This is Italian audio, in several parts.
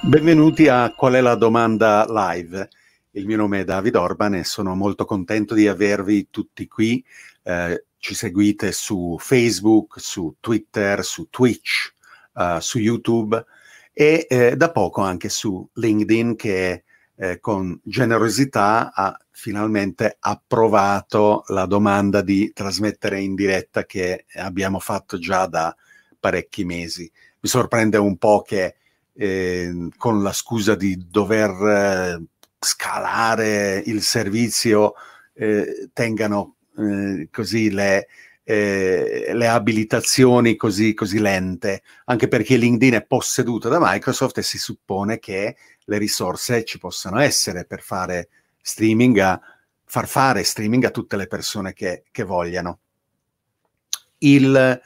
Benvenuti a Qual è la domanda live? Il mio nome è David Orban e sono molto contento di avervi tutti qui. Eh, ci seguite su Facebook, su Twitter, su Twitch, uh, su YouTube e eh, da poco anche su LinkedIn che eh, con generosità ha finalmente approvato la domanda di trasmettere in diretta che abbiamo fatto già da parecchi mesi. Mi sorprende un po' che eh, con la scusa di dover eh, scalare il servizio eh, tengano eh, così le, eh, le abilitazioni così, così lente, anche perché LinkedIn è posseduto da Microsoft e si suppone che le risorse ci possano essere per fare streaming a, far fare streaming a tutte le persone che, che vogliano. Il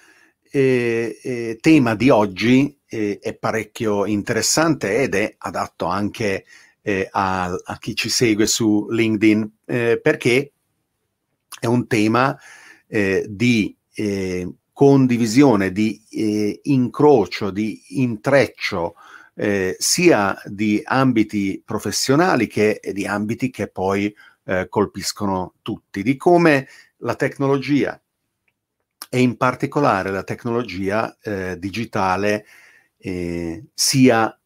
eh, eh, tema di oggi eh, è parecchio interessante ed è adatto anche eh, a, a, chi ci segue su LinkedIn eh, perché è un tema eh, di condivisione, di incrocio, di intreccio sia di ambiti professionali che di ambiti che poi colpiscono tutti, di come la tecnologia e in particolare la tecnologia eh, digitale eh, sia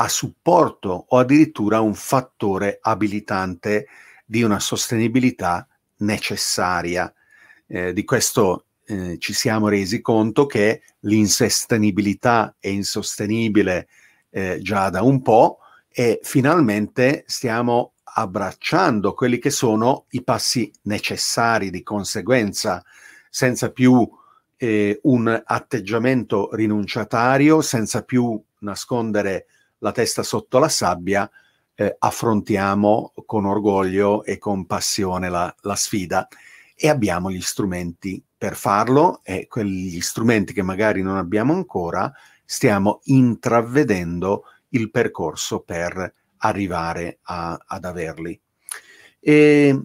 a supporto o addirittura un fattore abilitante di una sostenibilità necessaria. Eh, di questo eh, ci siamo resi conto che l'insostenibilità è insostenibile eh, già da un po' e finalmente stiamo abbracciando quelli che sono i passi necessari di conseguenza senza più eh, un atteggiamento rinunciatario, senza più nascondere la testa sotto la sabbia, eh, affrontiamo con orgoglio e con passione la, la, sfida e abbiamo gli strumenti per farlo e quegli strumenti che magari non abbiamo ancora, stiamo intravedendo il percorso per arrivare a, ad averli. E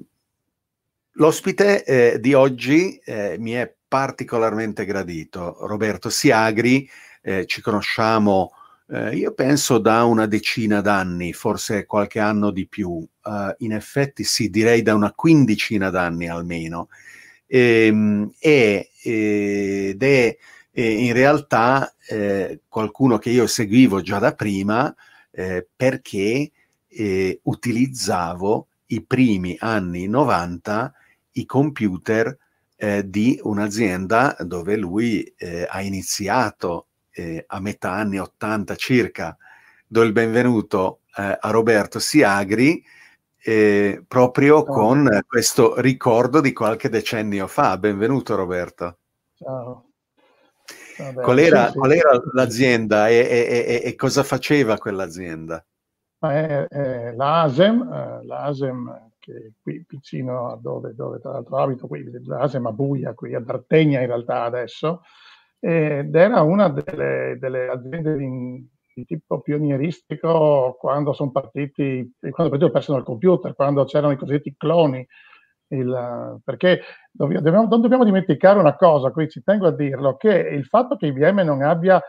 L'ospite eh, di oggi eh, mi è particolarmente gradito, Roberto Siagri, eh, ci conosciamo eh, io penso da una decina d'anni, forse qualche anno di più, uh, in effetti sì, direi da una quindicina d'anni almeno, ehm, e, ed è in realtà eh, qualcuno che io seguivo già da prima eh, perché eh, utilizzavo i primi anni 90 i computer eh, di un'azienda dove lui eh, ha iniziato eh, a metà anni 80 circa. Do il benvenuto eh, a Roberto Siagri eh, proprio Ciao. con questo ricordo di qualche decennio fa. Benvenuto Roberto. Ciao. Vabbè, qual, era, sì, sì. qual, era, l'azienda e, e, e, e cosa faceva quell'azienda? È l'ASEM, eh, l'ASEM che è qui vicino a dove, dove tra l'altro abito, qui l'ASEM a Buia, qui a Dartegna in realtà adesso, ed era una delle, delle aziende di, di, tipo pionieristico quando sono partiti, quando partito il personal computer, quando c'erano i cosiddetti cloni, il, perché dobbiamo, non dobbiamo dimenticare una cosa, qui ci tengo a dirlo, che il fatto che IBM non abbia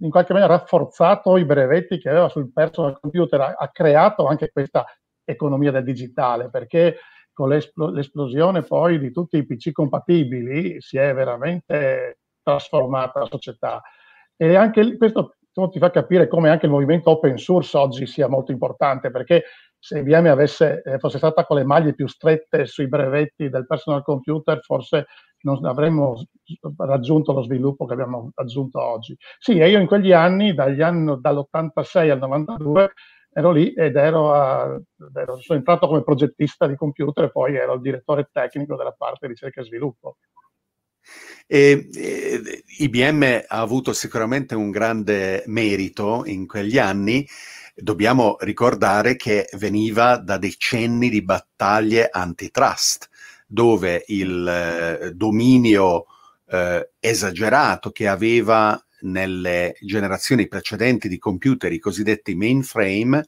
in qualche maniera rafforzato i brevetti che aveva sul personal computer, ha, ha creato anche questa economia del digitale, perché con l'esplosione poi di tutti i PC compatibili si è veramente trasformata la società. E anche questo ti fa capire come anche il movimento open source oggi sia molto importante, perché se IBM avesse, eh, fosse stata con le maglie più strette sui brevetti del personal computer, forse non avremmo raggiunto lo sviluppo che abbiamo raggiunto oggi. Sì, e io in quegli anni, anni dall'86 al 92, ero lì ed ero, a, ero, sono entrato come progettista di computer e poi ero il direttore tecnico della parte ricerca e sviluppo. E, e, IBM ha avuto sicuramente un grande merito in quegli anni. Dobbiamo ricordare che veniva da decenni di battaglie antitrust, dove il eh, dominio eh, esagerato che aveva nelle generazioni precedenti di computer, i cosiddetti mainframe,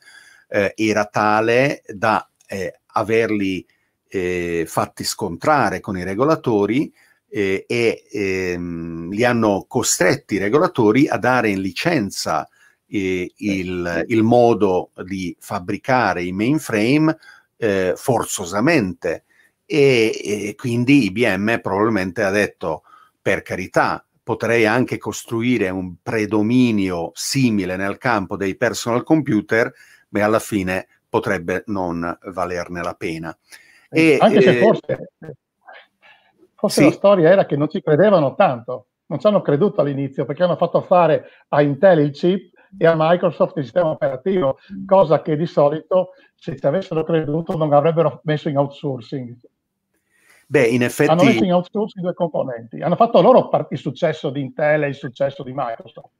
eh, era tale da eh, averli eh, fatti scontrare con i regolatori eh, e ehm, li hanno costretti i regolatori a dare in licenza eh, il, il, modo di fabbricare i mainframe eh, forzosamente. E, e, quindi IBM probabilmente ha detto per carità potrei anche costruire un predominio simile nel campo dei personal computer ma alla fine potrebbe non valerne la pena. E, anche se eh, forse, forse sì. la storia era che non ci credevano tanto, non ci hanno creduto all'inizio perché hanno fatto fare a Intel il chip e a Microsoft il sistema operativo, cosa che di solito se ci avessero creduto non avrebbero messo in outsourcing. Beh, in effetti... Hanno messo in outsourcing due componenti. Hanno fatto loro il successo di Intel e il successo di Microsoft.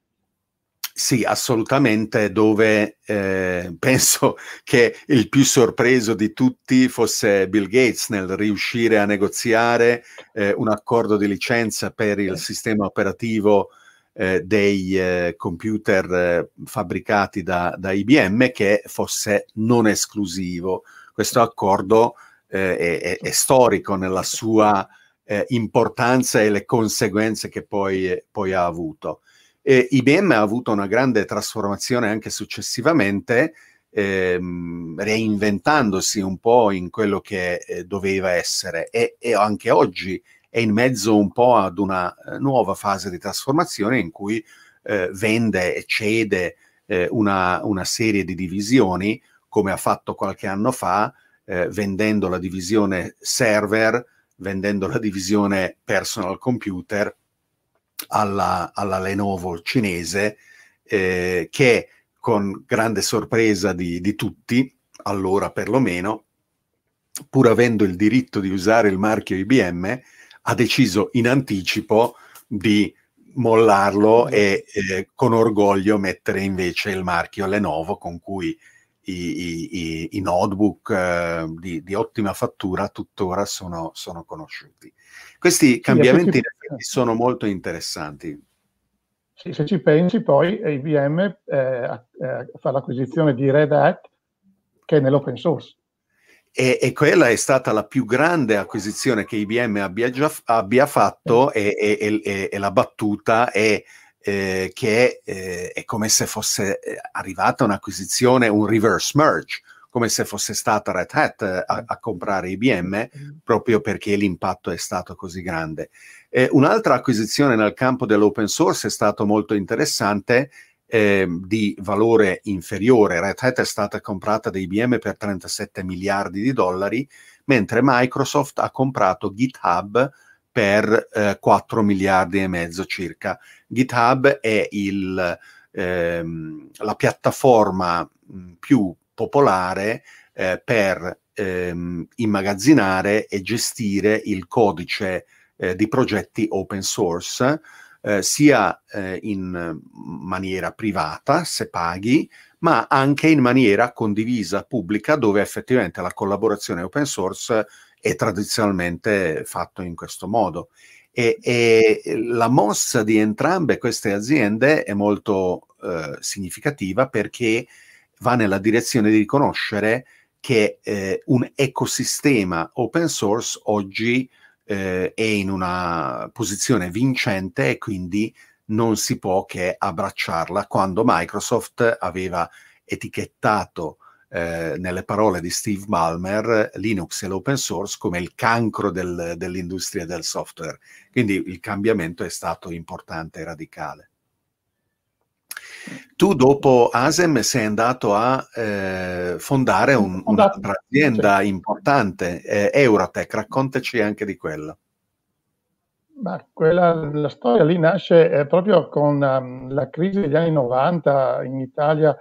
Sì, assolutamente, dove eh, penso che il più sorpreso di tutti fosse Bill Gates nel riuscire a negoziare eh, un accordo di licenza per il sistema operativo eh, dei eh, computer eh, fabbricati da, da, IBM che fosse non esclusivo. Questo accordo eh, è, è, storico nella sua importanza e le conseguenze che poi, poi ha avuto. Eh, IBM ha avuto una grande trasformazione anche successivamente, ehm, reinventandosi un po' in quello che eh, doveva essere e, e, anche oggi è in mezzo un po' ad una eh, nuova fase di trasformazione in cui eh, vende e cede eh, una, una, serie di divisioni, come ha fatto qualche anno fa, eh, vendendo la divisione server, vendendo la divisione personal computer alla, alla Lenovo cinese eh, che con grande sorpresa di, di tutti, allora perlomeno, pur avendo il diritto di usare il marchio IBM, ha deciso in anticipo di mollarlo e eh, con orgoglio mettere invece il marchio Lenovo con cui i, i, i notebook eh, di, di, ottima fattura tuttora sono, sono conosciuti. Questi cambiamenti ci... sono molto interessanti. Sì, se ci pensi poi IBM eh, eh, fa l'acquisizione di Red Hat che è nell'open source. E, e, quella è stata la più grande acquisizione che IBM abbia, già, abbia fatto e, e, e, la battuta è eh, che eh, è come se fosse eh, arrivata un'acquisizione, un reverse merge, come se fosse stata Red Hat eh, a, a comprare IBM, proprio perché l'impatto è stato così grande. Eh, un'altra acquisizione nel campo dell'open source è stato molto interessante, eh, di valore inferiore. Red Hat è stata comprata da IBM per 37 miliardi di dollari, mentre Microsoft ha comprato GitHub per eh, 4 miliardi e mezzo circa. GitHub è il, ehm, la piattaforma mh, più popolare eh, per ehm, immagazzinare e gestire il codice eh, di progetti open source, eh, sia eh, in maniera privata, se paghi, ma anche in maniera condivisa, pubblica, dove effettivamente la collaborazione open source è tradizionalmente fatto in questo modo. E, e la mossa di entrambe queste aziende è molto eh, significativa perché va nella direzione di riconoscere che eh, un ecosistema open source oggi eh, è in una posizione vincente e quindi non si può che abbracciarla quando Microsoft aveva etichettato eh, nelle parole di Steve Ballmer, Linux e l'open source come il cancro del, dell'industria del software. Quindi il cambiamento è stato importante e radicale. Tu dopo Asem sei andato a eh, fondare un, un'altra azienda importante, eh, Euratech, raccontaci anche di quella. Ma quella, la storia lì nasce eh, proprio con um, la crisi degli anni 90 in Italia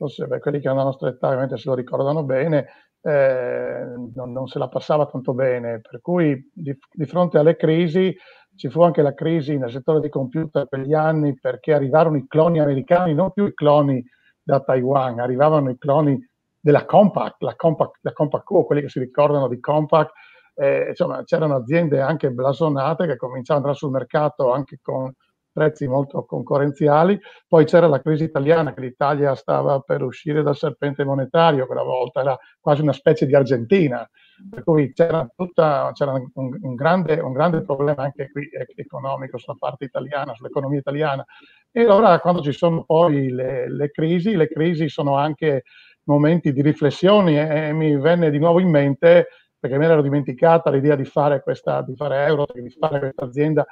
forse beh, quelli che hanno la nostra età ovviamente se lo ricordano bene, eh, non, non, se la passava tanto bene, per cui di, di, fronte alle crisi ci fu anche la crisi nel settore dei computer per gli anni perché arrivarono i cloni americani, non più i cloni da Taiwan, arrivavano i cloni della Compaq, la Compaq, la Compaq Q, quelli che si ricordano di Compaq, eh, insomma c'erano aziende anche blasonate che cominciavano ad andare sul mercato anche con prezzi molto concorrenziali. Poi c'era la crisi italiana, che l'Italia stava per uscire dal serpente monetario quella volta, era quasi una specie di Argentina, per cui c'era, tutta, c'era un, un, grande, un, grande, problema anche qui economico sulla parte italiana, sull'economia italiana. E allora quando ci sono poi le, le crisi, le crisi sono anche momenti di riflessione e mi venne di nuovo in mente perché me l'ero dimenticata l'idea di fare questa, di fare euro, di fare questa azienda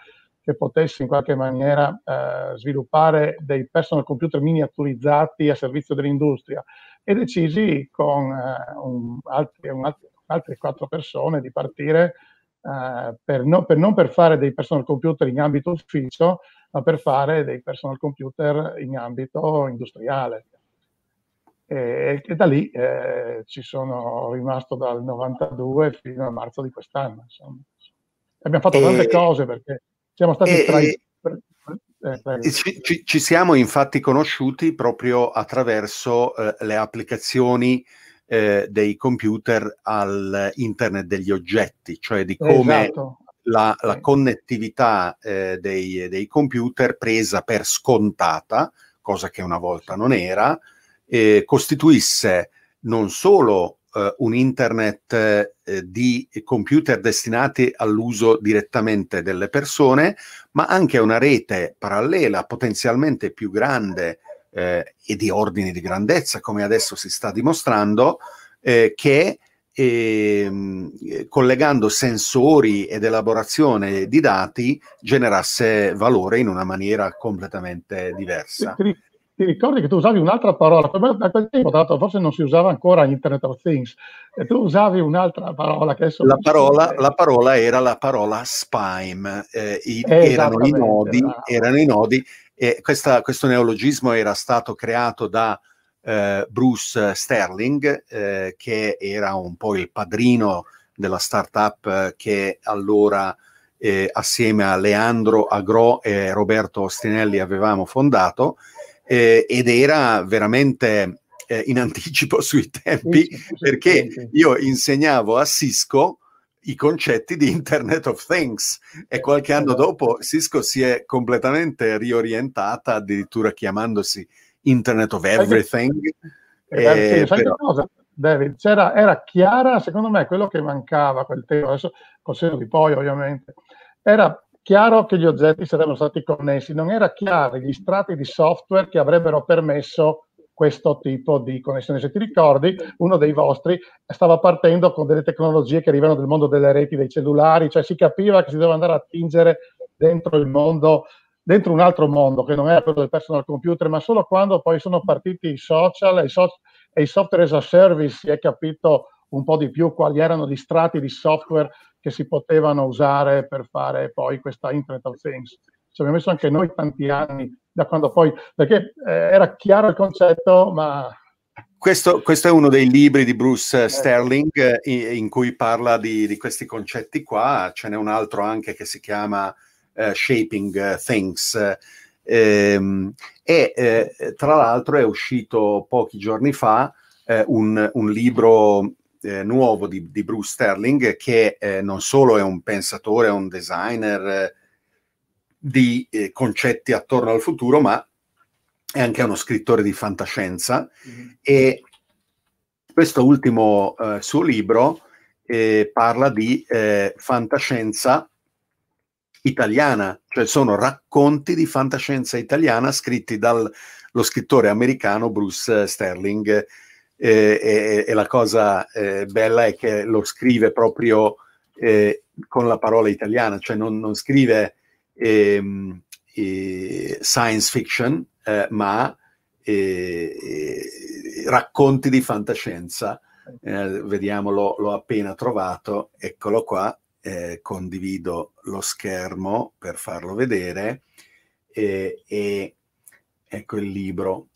che potesse in qualche maniera eh, sviluppare dei personal computer miniaturizzati a servizio dell'industria e decisi con eh, un, altri, un altri, altre quattro persone di partire eh, per, no, per, non per fare dei personal computer in ambito ufficio, ma per fare dei personal computer in ambito industriale. E, e da lì eh, ci sono rimasto dal 92 fino a marzo di quest'anno. Insomma. Abbiamo fatto tante e, cose perché siamo stati e, tra i... Eh, ci, ci, siamo infatti conosciuti proprio attraverso eh, le applicazioni eh, dei computer all'internet degli oggetti, cioè di come esatto. la, la, connettività eh, dei, dei, computer presa per scontata, cosa che una volta non era, eh, costituisse non solo eh, un internet eh, di computer destinati all'uso direttamente delle persone, ma anche una rete parallela potenzialmente più grande eh, e di ordini di grandezza, come adesso si sta dimostrando, eh, che ehm, collegando sensori ed elaborazione di dati generasse valore in una maniera completamente diversa ti ricordi che tu usavi un'altra parola, da quel tempo l'altro forse non si usava ancora Internet of Things, e tu usavi un'altra parola che adesso... La parola, la parola era la parola spime, eh, i, erano, i nodi, erano i nodi, e questa, questo neologismo era stato creato da eh, Bruce Sterling, eh, che era un po' il padrino della startup che allora... Eh, assieme a Leandro Agro e Roberto Ostinelli avevamo fondato eh, ed era veramente eh, in anticipo sui tempi perché io insegnavo a Cisco i concetti di Internet of Things e qualche anno esatto. dopo Cisco si è completamente riorientata addirittura chiamandosi Internet of Everything. Eh, sai però... cosa, David? C'era, era chiara, secondo me, quello che mancava quel tempo, adesso col senno di poi ovviamente, era chiaro che gli oggetti sarebbero stati connessi, non era chiaro gli strati di software che avrebbero permesso questo tipo di connessione. Se ti ricordi, uno dei vostri stava partendo con delle tecnologie che arrivano dal mondo delle reti, dei cellulari, cioè si capiva che si doveva andare a tingere dentro il mondo, dentro un altro mondo che non era quello del personal computer, ma solo quando poi sono partiti i social e i, so- e i software as a service si è capito un po' di più quali erano gli strati di software che si potevano usare per fare poi questa Internet of Things. Ci abbiamo messo anche noi tanti anni da quando poi, perché eh, era chiaro il concetto, ma... Questo, questo, è uno dei libri di Bruce eh. Sterling eh, in, cui parla di, di, questi concetti qua, ce n'è un altro anche che si chiama uh, Shaping Things. Ehm, e eh, tra l'altro è uscito pochi giorni fa eh, un, un libro eh, nuovo di, di, Bruce Sterling, che eh, non solo è un pensatore, è un designer eh, di eh, concetti attorno al futuro, ma è anche uno scrittore di fantascienza. Mm-hmm. E questo ultimo eh, suo libro parla di fantascienza italiana, cioè sono racconti di fantascienza italiana scritti dallo scrittore americano Bruce Sterling eh, e, e, la cosa eh, bella è che lo scrive proprio eh, con la parola italiana, cioè non, non scrive ehm, science fiction, eh, ma racconti di fantascienza. Eh, vediamo, l'ho, appena trovato, eccolo qua, eh, condivido lo schermo per farlo vedere e ecco il libro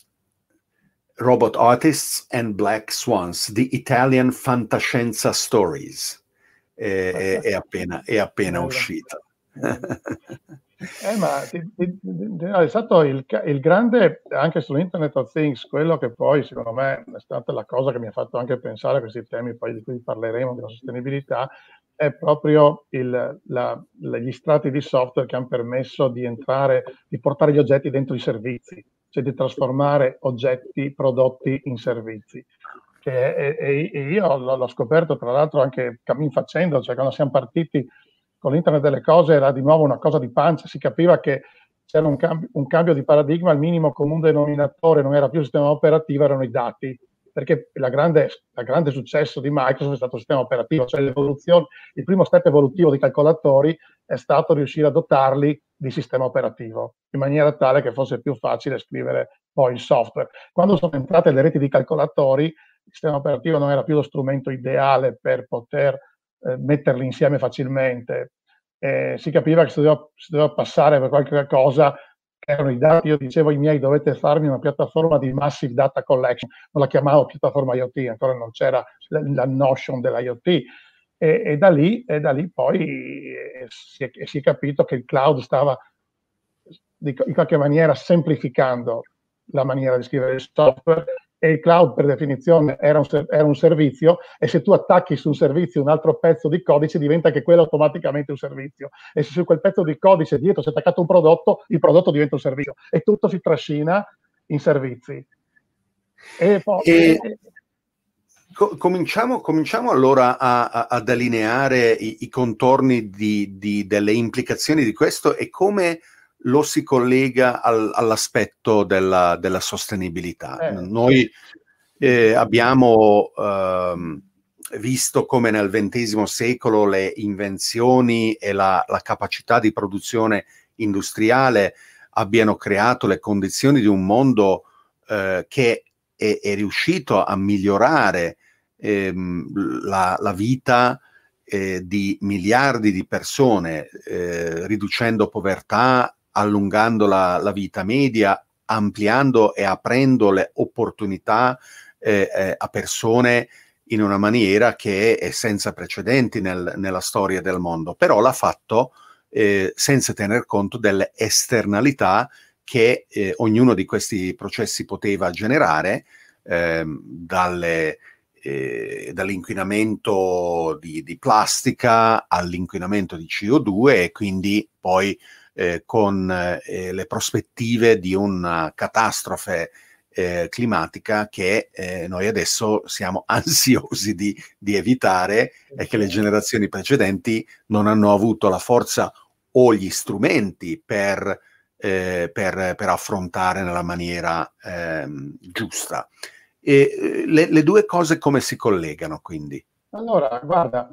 Robot Artists and Black Swans, The Italian Fantascienza Stories. È, è, appena, è appena uscito. Eh, ma è stato il, il, grande, anche sull'Internet of Things, quello che poi secondo me è stata la cosa che mi ha fatto anche pensare a questi temi poi di cui parleremo, della sostenibilità, è proprio il, la, gli strati di software che hanno permesso di entrare, di portare gli oggetti dentro i servizi, cioè di trasformare oggetti, prodotti in servizi. Che, e, e io l'ho scoperto tra l'altro anche cammin facendo, cioè quando siamo partiti con l'internet delle cose era di nuovo una cosa di pancia, si capiva che c'era un cambio, un cambio di paradigma, il minimo comune denominatore non era più il sistema operativo, erano i dati perché il grande, grande, successo di Microsoft è stato il sistema operativo, cioè il primo step evolutivo dei calcolatori è stato riuscire a dotarli di sistema operativo, in maniera tale che fosse più facile scrivere poi il software. Quando sono entrate le reti di calcolatori, il sistema operativo non era più lo strumento ideale per poter eh, metterli insieme facilmente. Eh, si capiva che si doveva, si doveva passare per qualche cosa erano i dati, io dicevo ai miei dovete farmi una piattaforma di massive data collection, non la chiamavo piattaforma IoT, ancora non c'era la notion dell'IoT. E, e, da lì, e da lì poi eh, si, è, si, è, capito che il cloud stava in qualche maniera semplificando la maniera di scrivere il software e il cloud per definizione era un, era un, servizio e se tu attacchi su un servizio un altro pezzo di codice diventa che quello automaticamente un servizio e se su quel pezzo di codice dietro si è attaccato un prodotto, il prodotto diventa un servizio e tutto si trascina in servizi. E poi, e... Cominciamo, cominciamo, allora a, a, a delineare i, i contorni di, di, delle implicazioni di questo e come lo si collega al, all'aspetto della, della sostenibilità. Eh. Noi eh, abbiamo ehm, visto come nel XX secolo le invenzioni e la, la, capacità di produzione industriale abbiano creato le condizioni di un mondo eh, che è, è, riuscito a migliorare ehm, la, la, vita eh, di miliardi di persone, eh, riducendo povertà, allungando la, la vita media, ampliando e aprendo le opportunità eh, eh, a persone in una maniera che è senza precedenti nel, nella storia del mondo, però l'ha fatto eh, senza tener conto delle esternalità che eh, ognuno di questi processi poteva generare, ehm, dalle, eh, dall'inquinamento di, di, plastica all'inquinamento di CO2 e quindi poi eh, con eh, le prospettive di una catastrofe eh, climatica che eh, noi adesso siamo ansiosi di, di, evitare e che le generazioni precedenti non hanno avuto la forza o gli strumenti per, eh, per, per affrontare nella maniera ehm, giusta. E eh, le, le due cose come si collegano quindi? Allora, guarda,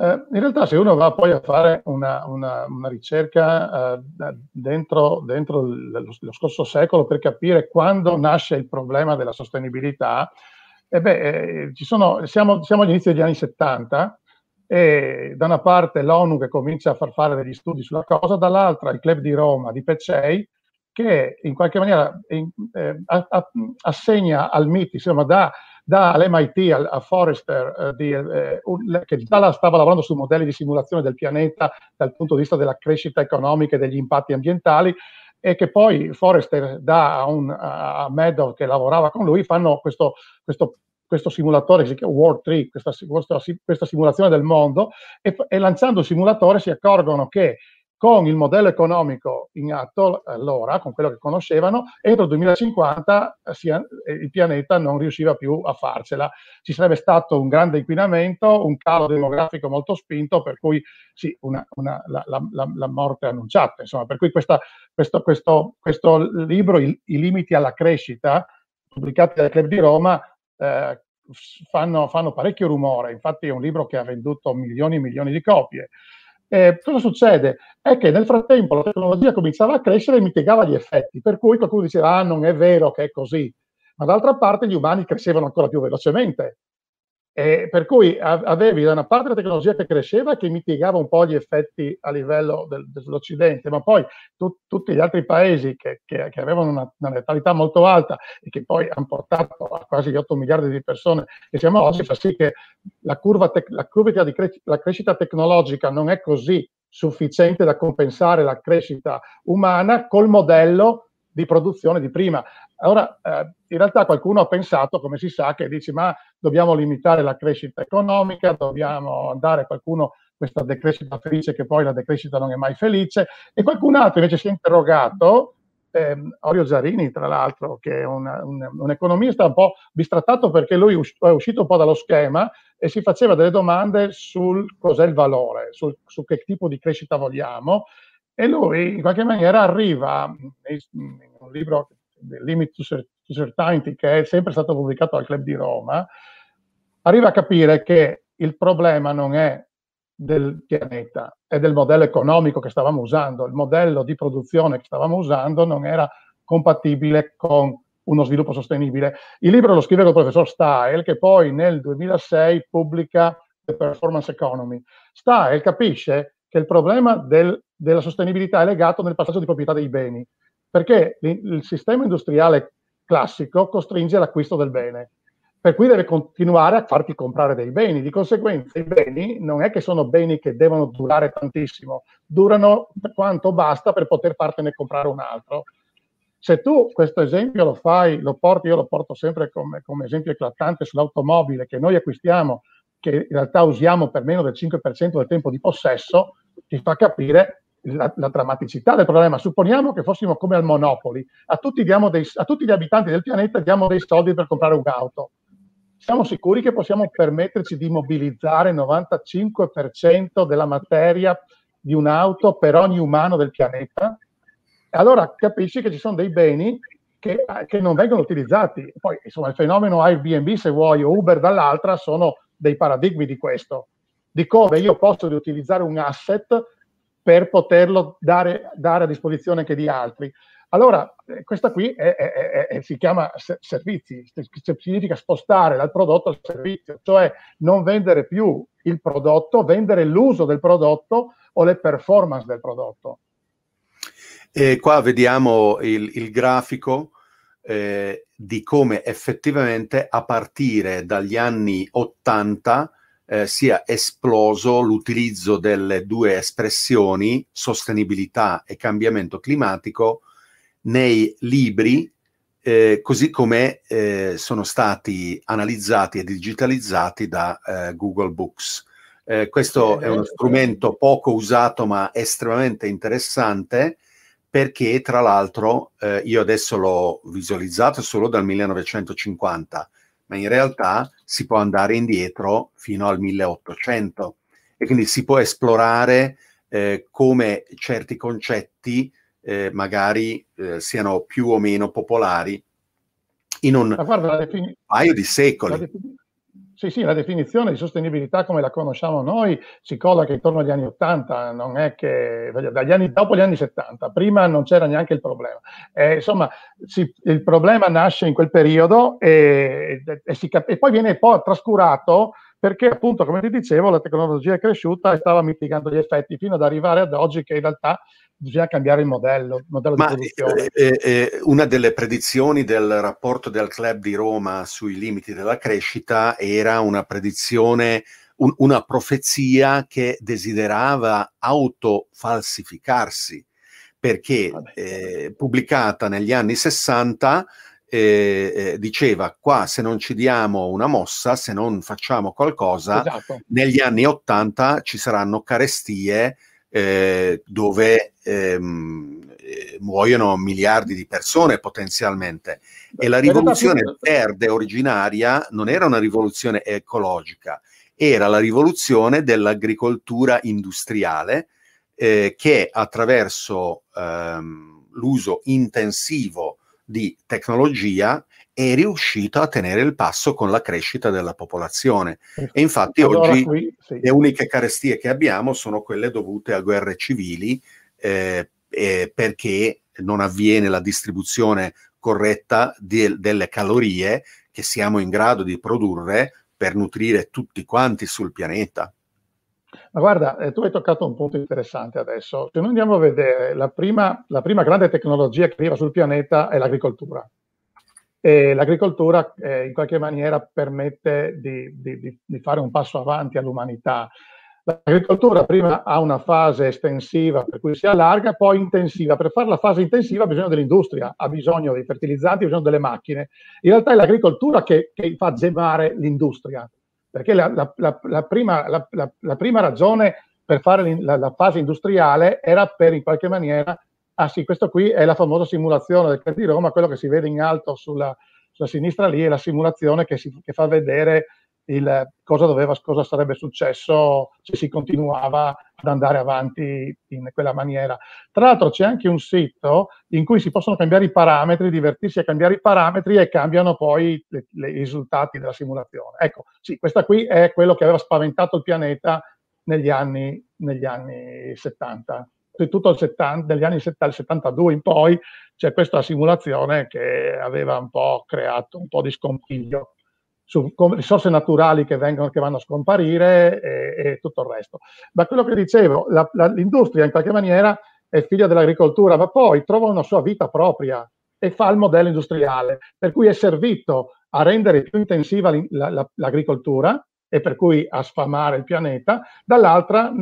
eh, in realtà se uno va poi a fare una, una, una ricerca eh, dentro, dentro lo, lo, scorso secolo per capire quando nasce il problema della sostenibilità, eh beh, eh, sono, siamo, siamo all'inizio degli anni 70 e da una parte l'ONU che comincia a far fare degli studi sulla cosa, dall'altra il club di Roma di Pecei che in qualche maniera in, eh, assegna al MIT, insomma, dà dall'MIT a, a Forrester, eh, di, eh, un, che già stava lavorando su modelli di simulazione del pianeta dal punto di vista della crescita economica e degli impatti ambientali, e che poi Forrester dà a, un, a Meadow che lavorava con lui, fanno questo, questo questo simulatore che si chiama World 3, questa, questa, questa simulazione del mondo, e, e, lanciando il simulatore si accorgono che con il modello economico in atto allora, con quello che conoscevano, entro il 2050 eh, eh, il pianeta non riusciva più a farcela. Ci sarebbe stato un grande inquinamento, un calo demografico molto spinto, per cui sì, una, una, la, la, la, morte annunciata. Insomma, per cui questa, questo, questo, questo, libro, I, limiti alla crescita, pubblicati dal Club di Roma, eh, fanno, fanno parecchio rumore. Infatti è un libro che ha venduto milioni e milioni di copie. Eh, cosa succede? È che nel frattempo la tecnologia cominciava a crescere e mitigava gli effetti, per cui qualcuno diceva ah non è vero che è così, ma d'altra parte gli umani crescevano ancora più velocemente e per cui avevi da una parte la tecnologia che cresceva e che mitigava un po' gli effetti a livello del, dell'Occidente, ma poi tu, tutti gli altri paesi che, che, che avevano una, una, letalità molto alta e che poi hanno portato a quasi 8 miliardi di persone che siamo oggi, fa sì che la curva, te, la curva di cre- la crescita tecnologica non è così sufficiente da compensare la crescita umana col modello di produzione di prima. Ora, eh, in realtà qualcuno ha pensato, come si sa, che dice ma dobbiamo limitare la crescita economica, dobbiamo andare, qualcuno questa decrescita felice che poi la decrescita non è mai felice, e qualcun altro invece si è interrogato, ehm, Orio Zarini tra l'altro, che è una, un, un, economista un po' bistrattato perché lui è uscito un po' dallo schema e si faceva delle domande sul cos'è il valore, sul, su che tipo di crescita vogliamo, e lui in qualche maniera arriva in un libro, The Limit to Certainty, che è sempre stato pubblicato al Club di Roma, arriva a capire che il problema non è del pianeta e del modello economico che stavamo usando, il modello di produzione che stavamo usando non era compatibile con uno sviluppo sostenibile. Il libro lo scrive il professor Style, che poi nel 2006 pubblica The Performance Economy. Style capisce che il problema del, della sostenibilità è legato nel passaggio di proprietà dei beni, perché il, sistema industriale classico costringe l'acquisto del bene per cui deve continuare a farti comprare dei beni. Di conseguenza i beni non è che sono beni che devono durare tantissimo, durano quanto basta per poter fartene comprare un altro. Se tu questo esempio lo fai, lo porti, io lo porto sempre come, come esempio eclatante sull'automobile che noi acquistiamo, che in realtà usiamo per meno del 5% del tempo di possesso, ti fa capire la, la, drammaticità del problema. Supponiamo che fossimo come al Monopoli, a tutti, dei, a tutti, gli abitanti del pianeta diamo dei soldi per comprare un'auto siamo sicuri che possiamo permetterci di mobilizzare il 95% della materia di un'auto per ogni umano del pianeta? Allora capisci che ci sono dei beni che, che, non vengono utilizzati. Poi, insomma, il fenomeno Airbnb, se vuoi, o Uber dall'altra, sono dei paradigmi di questo, di come io posso riutilizzare un asset per poterlo dare, dare a disposizione anche di altri. Allora, eh, questa qui è, è, è, si chiama servizi, significa spostare dal prodotto al servizio, cioè non vendere più il prodotto, vendere l'uso del prodotto o le performance del prodotto. E qua vediamo il, il grafico eh, di come effettivamente a partire dagli anni 80 eh, sia esploso l'utilizzo delle due espressioni sostenibilità e cambiamento climatico nei libri, eh, così come eh, sono stati analizzati e digitalizzati da eh, Google Books. Eh, questo è uno strumento poco usato ma estremamente interessante perché tra l'altro eh, io adesso l'ho visualizzato solo dal 1950, ma in realtà si può andare indietro fino al 1800 e quindi si può esplorare eh, come certi concetti eh, magari eh, siano più o meno popolari in un guarda, defini- paio di secoli. Defini- sì, sì, la definizione di sostenibilità come la conosciamo noi si colloca intorno agli anni 80, non è che dagli anni, dopo gli anni 70, prima non c'era neanche il problema. Eh, insomma, si, il problema nasce in quel periodo e, e, e, si, e poi viene poi trascurato perché appunto, come ti dicevo, la tecnologia è cresciuta e stava mitigando gli effetti fino ad arrivare ad oggi che in realtà bisogna cambiare il modello, il modello Ma, di produzione. Eh, eh, una delle predizioni del rapporto del club di Roma sui limiti della crescita era una predizione, un, una profezia che desiderava autofalsificarsi, perché eh, pubblicata negli anni 60 eh, eh, diceva qua se non ci diamo una mossa, se non facciamo qualcosa, esatto. negli anni 80 ci saranno carestie eh, dove ehm, eh, muoiono miliardi di persone potenzialmente. E la rivoluzione verde originaria non era una rivoluzione ecologica, era la rivoluzione dell'agricoltura industriale eh, che attraverso ehm, l'uso intensivo di tecnologia è riuscito a tenere il passo con la crescita della popolazione. E infatti allora, oggi qui, sì. le uniche carestie che abbiamo sono quelle dovute a guerre civili eh, eh, perché non avviene la distribuzione corretta di, delle calorie che siamo in grado di produrre per nutrire tutti quanti sul pianeta. Ma guarda, eh, tu hai toccato un punto interessante adesso. Se noi andiamo a vedere, la prima, la prima grande tecnologia che arriva sul pianeta è l'agricoltura. E l'agricoltura eh, in qualche maniera permette di, di, di, fare un passo avanti all'umanità. L'agricoltura prima ha una fase estensiva per cui si allarga, poi intensiva. Per fare la fase intensiva ha bisogno dell'industria, ha bisogno dei fertilizzanti, ha bisogno delle macchine. In realtà è l'agricoltura che, che fa gemare l'industria perché la, la, la, la prima, prima, ragione per fare la, fase industriale era per in qualche maniera, ah sì, questo qui è la famosa simulazione del Credit di Roma, quello che si vede in alto sulla, sulla sinistra lì è la simulazione che, si, che fa vedere il, cosa, doveva, cosa sarebbe successo se si continuava ad andare avanti in quella maniera. Tra l'altro c'è anche un sito in cui si possono cambiare i parametri, divertirsi a cambiare i parametri e cambiano poi i risultati della simulazione. Ecco, sì, questa qui è quello che aveva spaventato il pianeta negli anni, negli anni 70. Tutto il 70, dagli anni 70, 72 in poi c'è questa simulazione che aveva un po' creato un po' di scompiglio su risorse naturali che, vengono, che vanno a scomparire e, e, tutto il resto. Ma quello che dicevo, la, la, l'industria in qualche maniera è figlia dell'agricoltura, ma poi trova una sua vita propria e fa il modello industriale, per cui è servito a rendere più intensiva l'agricoltura e per cui a sfamare il pianeta, dall'altra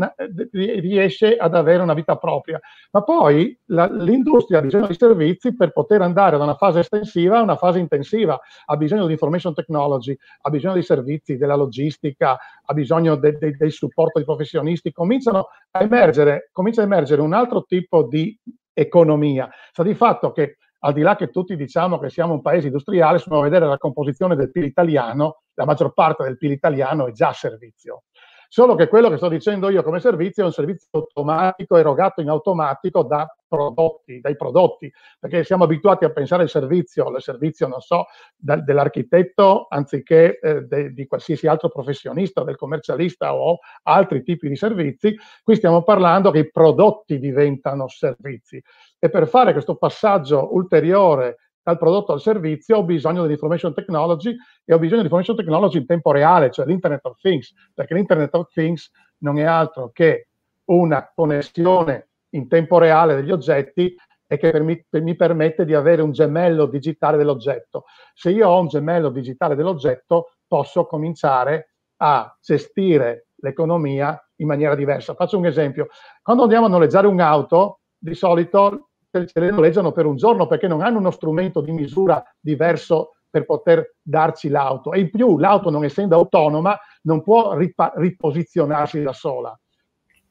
riesce ad avere una vita propria. Ma poi la, l'industria ha bisogno di servizi per poter andare da una fase estensiva a una fase intensiva, ha bisogno di information technology, ha bisogno di servizi, della logistica, ha bisogno de, de, del supporto di professionisti, cominciano a emergere, comincia a emergere un altro tipo di economia. Sta di fatto che al di là che tutti diciamo che siamo un paese industriale, se a vedere la composizione del PIL italiano, la maggior parte del PIL italiano è già servizio. Solo che quello che sto dicendo io come servizio è un servizio automatico, erogato in automatico da prodotti, dai prodotti, perché siamo abituati a pensare al servizio, al servizio, non so, da, dell'architetto anziché eh, de, di qualsiasi altro professionista, del commercialista o altri tipi di servizi. Qui stiamo parlando che i prodotti diventano servizi e per fare questo passaggio ulteriore dal prodotto al servizio ho bisogno dell'information technology e ho bisogno di information technology in tempo reale, cioè l'Internet of Things, perché l'Internet of Things non è altro che una connessione in tempo reale degli oggetti e che per mi, mi, permette di avere un gemello digitale dell'oggetto. Se io ho un gemello digitale dell'oggetto, posso cominciare a gestire l'economia in maniera diversa. Faccio un esempio. Quando andiamo a noleggiare un'auto, di solito ce le noleggiano per un giorno perché non hanno uno strumento di misura diverso per poter darci l'auto e in più l'auto non essendo autonoma non può ripa- riposizionarsi da sola.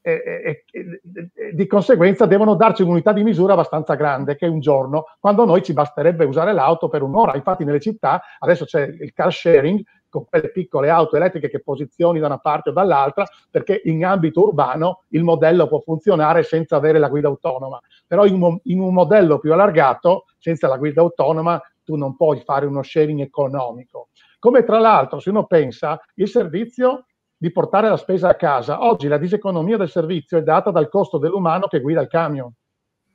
E, e, e, di conseguenza devono darci un'unità di misura abbastanza grande che un giorno, quando noi ci basterebbe usare l'auto per un'ora. Infatti nelle città adesso c'è il car sharing con quelle piccole auto elettriche che posizioni da una parte o dall'altra, perché in ambito urbano il modello può funzionare senza avere la guida autonoma. Però in un, in un modello più allargato, senza la guida autonoma, tu non puoi fare uno sharing economico. Come tra l'altro, se uno pensa, il servizio di portare la spesa a casa, oggi la diseconomia del servizio è data dal costo dell'umano che guida il camion.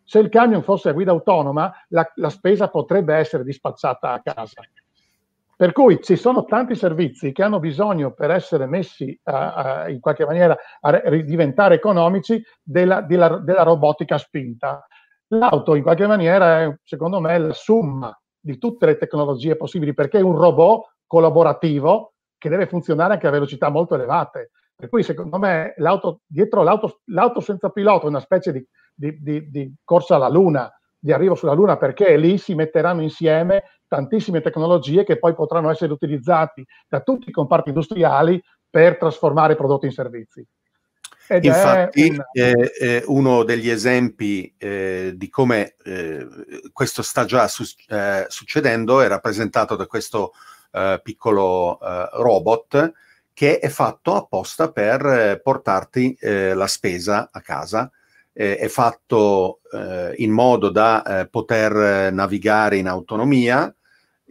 Se il camion fosse a guida autonoma, la, la spesa potrebbe essere dispacciata a casa. Per cui ci sono tanti servizi che hanno bisogno per essere messi a, a, in qualche maniera a diventare economici della, della, della, robotica spinta. L'auto in qualche maniera è, secondo me, la somma di tutte le tecnologie possibili perché è un robot collaborativo che deve funzionare anche a velocità molto elevate. Per cui, secondo me, l'auto, dietro l'auto, l'auto senza pilota è una specie di, di, di, di corsa alla Luna, di arrivo sulla Luna, perché lì si metteranno insieme tantissime tecnologie che poi potranno essere utilizzate da tutti i comparti industriali per trasformare prodotti in servizi. Ed Infatti, una... eh, eh, uno degli esempi eh, di come eh, questo sta già su- eh, succedendo è rappresentato da questo eh, piccolo robot che è fatto apposta per portarti la spesa a casa. è fatto in modo da poter navigare in autonomia,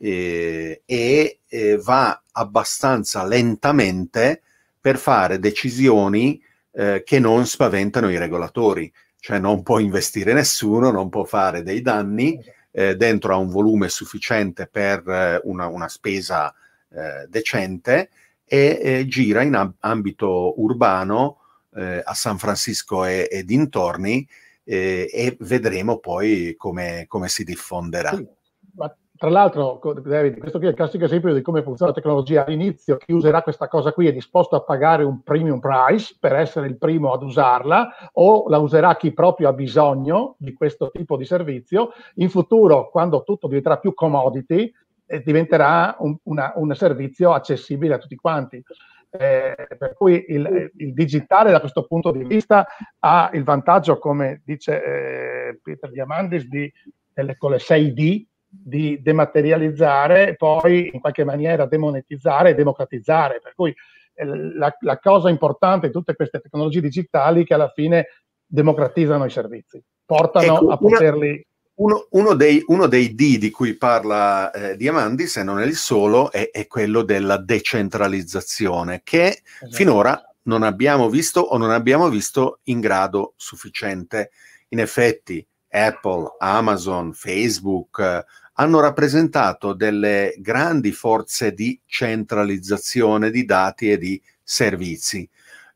eh, e eh, va abbastanza lentamente per fare decisioni eh, che non spaventano i regolatori, cioè non può investire nessuno, non può fare dei danni eh, dentro a un volume sufficiente per eh, una, una, spesa eh, decente e gira in ab- ambito urbano a San Francisco e, e dintorni e vedremo poi come, come si diffonderà. Sì, ma tra l'altro, David, questo qui è il classico esempio di come funziona la tecnologia. All'inizio chi userà questa cosa qui è disposto a pagare un premium price per essere il primo ad usarla o la userà chi proprio ha bisogno di questo tipo di servizio. In futuro, quando tutto diventerà più commodity, eh, diventerà un, una, un servizio accessibile a tutti quanti. Eh, per cui il, il, digitale da questo punto di vista ha il vantaggio, come dice eh, Peter Diamandis, di, delle, con le 6D, di dematerializzare e poi in qualche maniera demonetizzare e democratizzare. Per cui eh, la, la, cosa importante di tutte queste tecnologie digitali è che alla fine democratizzano i servizi, portano ecco, a poterli uno, uno, dei, uno, dei, D di cui parla eh, Diamandi, se non è il solo, è, è quello della decentralizzazione, che esatto. finora non abbiamo visto o non abbiamo visto in grado sufficiente. In effetti, Apple, Amazon, Facebook hanno rappresentato delle grandi forze di centralizzazione di dati e di servizi.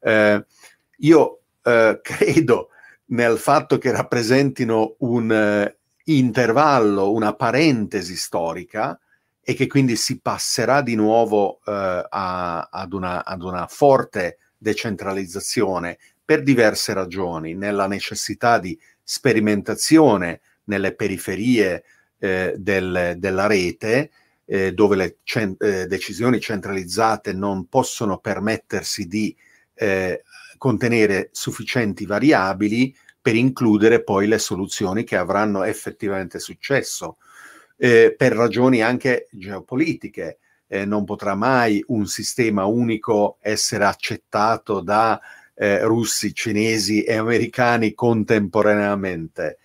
Eh, io eh, credo nel fatto che rappresentino un eh, intervallo, una parentesi storica e che quindi si passerà di nuovo eh, a, ad, una, ad una forte decentralizzazione per diverse ragioni, nella necessità di sperimentazione nelle periferie eh, del, della rete, eh, dove le cent- eh, decisioni centralizzate non possono permettersi di eh, contenere sufficienti variabili per includere poi le soluzioni che avranno effettivamente successo. Eh, per ragioni anche geopolitiche, eh, non potrà mai un sistema unico essere accettato da eh, russi, cinesi e americani contemporaneamente.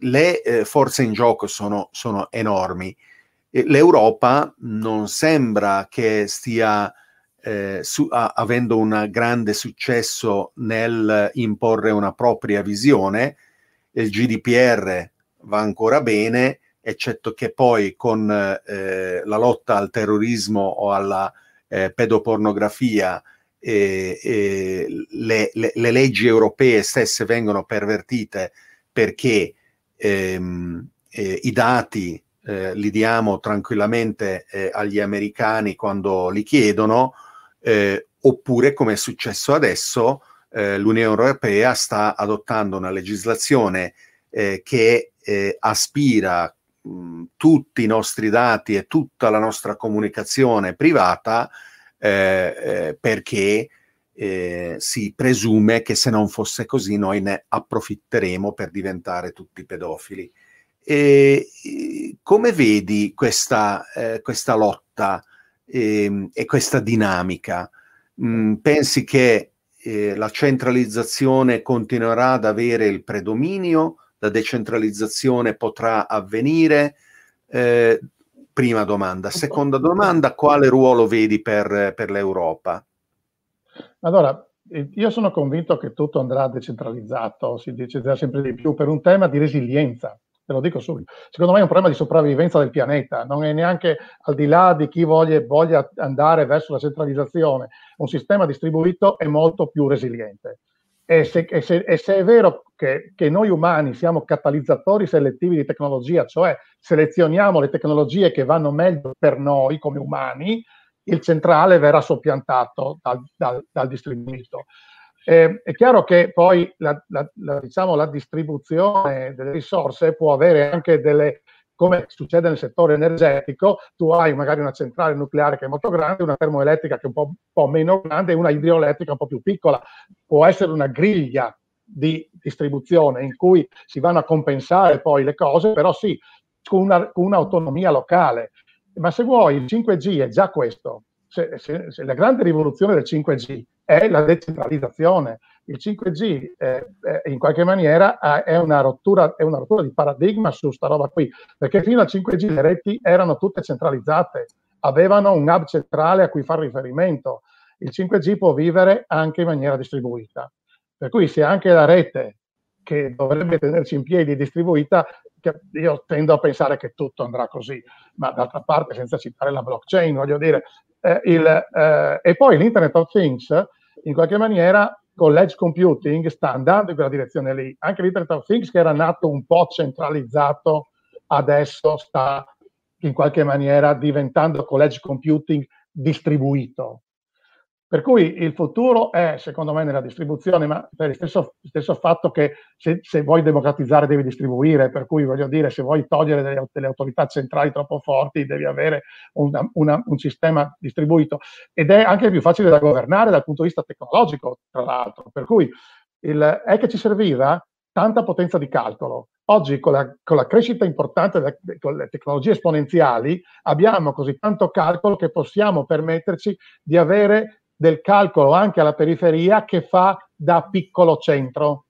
Le eh, forze in gioco sono, sono enormi. L'Europa non sembra che stia eh, su, a, avendo un grande successo nel imporre una propria visione. Il GDPR va ancora bene, eccetto che poi con eh, la lotta al terrorismo o alla eh, pedopornografia le, le, le, leggi europee stesse vengono pervertite perché ehm, eh, i dati eh, li diamo tranquillamente eh, agli americani quando li chiedono, eh, oppure come è successo adesso, eh, l'Unione Europea sta adottando una legislazione eh, che aspira mh, tutti i nostri dati e tutta la nostra comunicazione privata eh, eh, si presume che se non fosse così noi ne approfitteremo per diventare tutti pedofili. E, come vedi questa, questa lotta? e, ehm, e questa dinamica. Mm, pensi che eh, la centralizzazione continuerà ad avere il predominio, la decentralizzazione potrà avvenire? Eh, prima domanda. Seconda domanda, quale ruolo vedi per, per l'Europa? Allora, eh, io sono convinto che tutto andrà decentralizzato, si deciderà sempre di più per un tema di resilienza te lo dico subito. Secondo me è un problema di sopravvivenza del pianeta, non è neanche al di là di chi voglia, voglia andare verso la centralizzazione. Un sistema distribuito è molto più resiliente. E se, e se, e se è vero che, che, noi umani siamo catalizzatori selettivi di tecnologia, cioè selezioniamo le tecnologie che vanno meglio per noi come umani, il centrale verrà soppiantato dal, dal, dal distribuito. Eh, è chiaro che poi la, la, la, diciamo, la, distribuzione delle risorse può avere anche delle, come succede nel settore energetico, tu hai magari una centrale nucleare che è molto grande, una termoelettrica che è un po', po meno grande e una idroelettrica un po' più piccola. Può essere una griglia di distribuzione in cui si vanno a compensare poi le cose, però sì, con, una, con un'autonomia locale. Ma se vuoi, il 5G è già questo. Se, se, se la grande rivoluzione del 5G è la decentralizzazione. Il 5G eh, in qualche maniera è una, rottura, è una rottura di paradigma su sta roba qui, perché fino al 5G le reti erano tutte centralizzate, avevano un hub centrale a cui fare riferimento. Il 5G può vivere anche in maniera distribuita. Per cui se anche la rete che dovrebbe tenerci in piedi è distribuita, io tendo a pensare che tutto andrà così, ma d'altra parte senza citare la blockchain, voglio dire, eh, il, eh, e poi l'Internet of Things in qualche maniera con l'edge computing sta andando in quella direzione lì. Anche l'Internet of Things che era nato un po' centralizzato, adesso sta in qualche maniera diventando con l'edge computing distribuito. Per cui il futuro è, secondo me, nella distribuzione, ma per il stesso, stesso fatto che se, se, vuoi democratizzare devi distribuire, per cui voglio dire, se vuoi togliere delle, delle autorità centrali troppo forti devi avere una, una, un sistema distribuito ed è anche più facile da governare dal punto di vista tecnologico, tra l'altro. Per cui il, è che ci serviva tanta potenza di calcolo. Oggi con la, con la crescita importante con le tecnologie esponenziali abbiamo così tanto calcolo che possiamo permetterci di avere del calcolo anche alla periferia che fa da piccolo centro.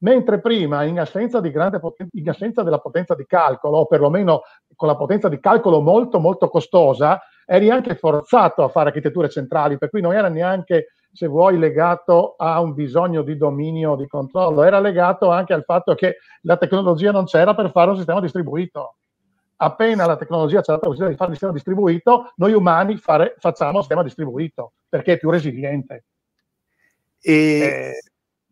Mentre prima, in assenza, poten- in assenza della potenza di calcolo, o perlomeno con la potenza di calcolo molto molto costosa, eri anche forzato a fare architetture centrali, per cui non era neanche, se vuoi, legato a un bisogno di dominio, di controllo, era legato anche al fatto che la tecnologia non c'era per fare un sistema distribuito appena la tecnologia ci ha dato la possibilità di fare un sistema distribuito, noi umani fare, facciamo un sistema distribuito perché è più resiliente. E eh,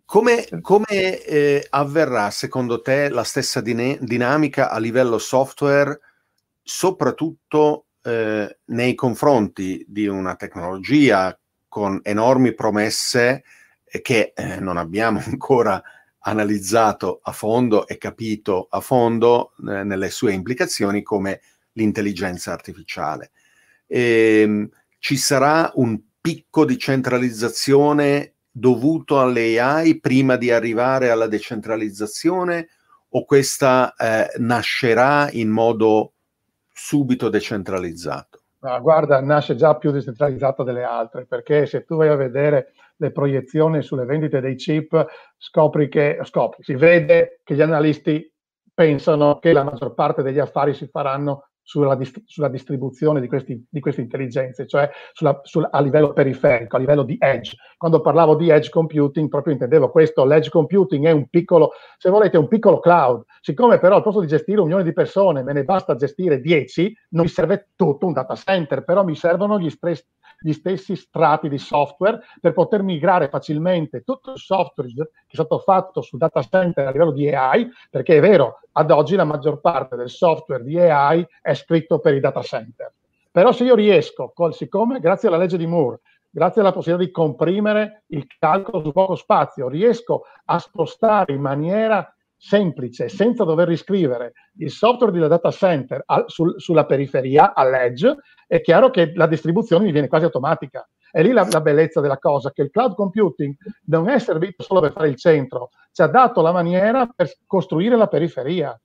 come, come eh, avverrà secondo te la stessa din- dinamica a livello software, soprattutto eh, nei confronti di una tecnologia con enormi promesse che eh, non abbiamo ancora analizzato a fondo e capito a fondo eh, nelle sue implicazioni come l'intelligenza artificiale. E, ehm, ci sarà un picco di centralizzazione dovuto alle AI prima di arrivare alla decentralizzazione o questa eh, nascerà in modo subito decentralizzato? Ah, guarda, nasce già più decentralizzata delle altre, perché se tu vai a vedere le proiezioni sulle vendite dei chip, scopri che, scopri, si vede che gli analisti pensano che la maggior parte degli affari si faranno sulla, dist- sulla distribuzione di, questi, di, queste intelligenze, cioè sulla, sulla, a livello periferico, a livello di edge. Quando parlavo di edge computing, proprio intendevo questo, l'edge computing è un piccolo, se volete, un piccolo cloud. Siccome però al posto di gestire un milione di persone me ne basta gestire 10, non mi serve tutto un data center, però mi servono gli, stress, gli stessi strati di software per poter migrare facilmente tutto il software che è stato fatto sul data center a livello di AI, perché è vero, ad oggi la maggior parte del software di AI è scritto per i data center. Però se io riesco, siccome grazie alla legge di Moore, grazie alla possibilità di comprimere il calcolo su poco spazio, riesco a spostare in maniera semplice, senza dover riscrivere il software di data center al, sul, sulla periferia, all'edge, è chiaro che la distribuzione mi viene quasi automatica. È lì la, la, bellezza della cosa, che il cloud computing non è servito solo per fare il centro, ci ha dato la maniera per costruire la periferia,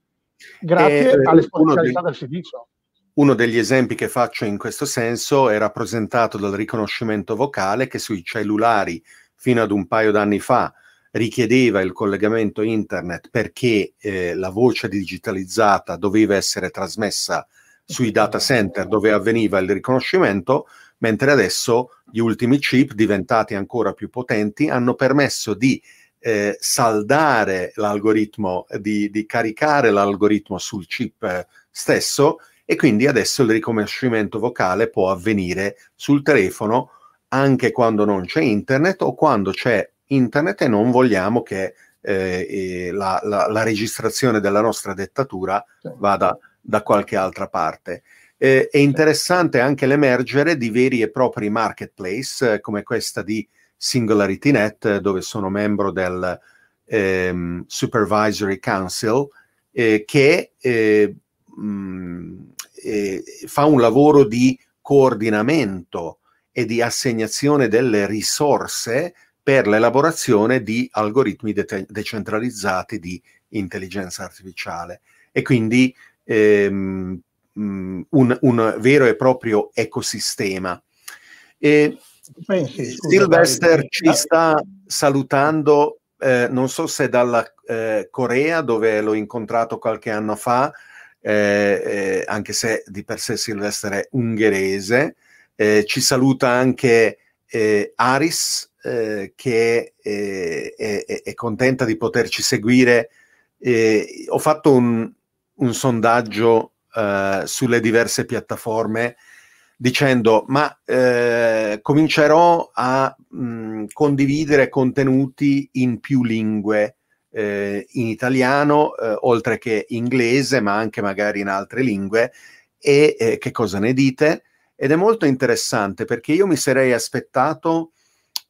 grazie eh, all'esponenzialità del servizio. Uno degli esempi che faccio in questo senso è rappresentato dal riconoscimento vocale che sui cellulari fino ad un paio d'anni fa richiedeva il collegamento internet perché eh, la voce digitalizzata doveva essere trasmessa sui data center dove avveniva il riconoscimento, mentre adesso gli ultimi chip diventati ancora più potenti hanno permesso di eh, saldare l'algoritmo, di, di, caricare l'algoritmo sul chip stesso e quindi adesso il riconoscimento vocale può avvenire sul telefono anche quando non c'è internet o quando c'è internet e non vogliamo che eh, la, la, la, registrazione della nostra dettatura vada da qualche altra parte. Eh, è interessante anche l'emergere di veri e propri marketplace eh, come questa di SingularityNet, dove sono membro del ehm, Supervisory Council, eh, che mh, eh, mm, eh, fa un lavoro di coordinamento e di assegnazione delle risorse per l'elaborazione di algoritmi de- decentralizzati di intelligenza artificiale e quindi ehm, mm, un, un, vero e proprio ecosistema. E Pensi, Sylvester ci sta salutando, eh, non so se dalla eh, Corea, dove l'ho incontrato qualche anno fa, eh, eh anche se di per sé Sylvester è ungherese. Eh, ci saluta anche eh, Aris, eh, che è, è, è, contenta di poterci seguire. Eh, ho fatto un, un sondaggio eh, sulle diverse piattaforme dicendo ma eh, comincerò a mh, condividere contenuti in più lingue, eh, in italiano, eh, oltre che inglese, ma anche magari in altre lingue. E che cosa ne dite? ed è molto interessante perché io mi sarei aspettato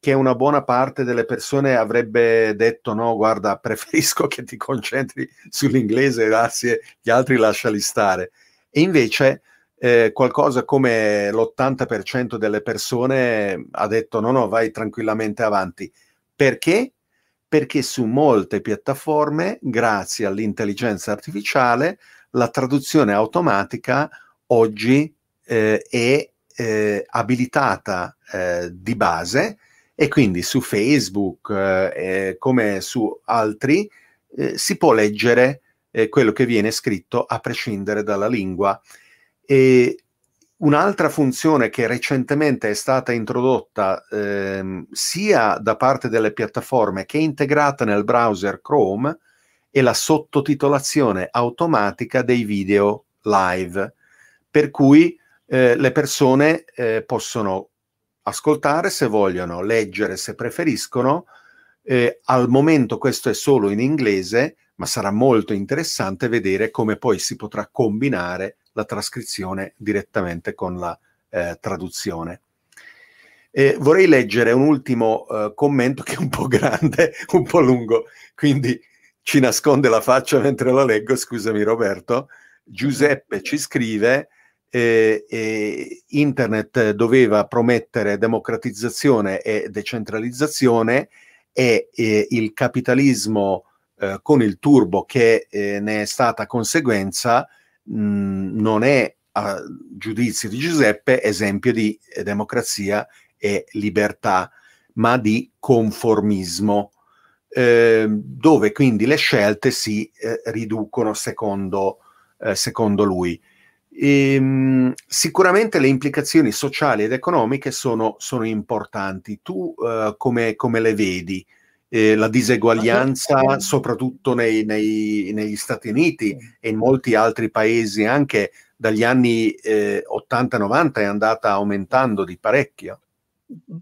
che una buona parte delle persone avrebbe detto no, guarda, preferisco che ti concentri sull'inglese, grazie, gli altri lasciali stare. E invece eh, qualcosa come l'80% delle persone ha detto no, no, vai tranquillamente avanti. Perché? Perché su molte piattaforme, grazie all'intelligenza artificiale, la traduzione automatica oggi eh, è eh, abilitata eh, di base e quindi su Facebook eh, come su altri eh, si può leggere eh, quello che viene scritto a prescindere dalla lingua. E un'altra funzione che recentemente è stata introdotta ehm, sia da parte delle piattaforme che è integrata nel browser Chrome è la sottotitolazione automatica dei video live, per cui eh, le persone eh, possono ascoltare se vogliono, leggere se preferiscono. Eh, al momento questo è solo in inglese, ma sarà molto interessante vedere come poi si potrà combinare la trascrizione direttamente con la eh, traduzione. Eh, vorrei leggere un ultimo eh, commento che è un po' grande, un po' lungo, quindi ci nasconde la faccia mentre lo leggo, scusami Roberto. Giuseppe ci scrive, eh, eh, internet doveva promettere democratizzazione e decentralizzazione e eh, il capitalismo eh, con il turbo che eh, ne è stata conseguenza mh, non è a giudizio di Giuseppe esempio di democrazia e libertà, ma di conformismo, eh, dove quindi le scelte si eh, riducono secondo, secondo lui. E, ehm, sicuramente le implicazioni sociali ed economiche sono, sono importanti. Tu uh, come, come, le vedi? Eh, la diseguaglianza, soprattutto nei, nei, negli Stati Uniti e in molti altri paesi, anche dagli anni eh, 80-90, è andata aumentando di parecchio.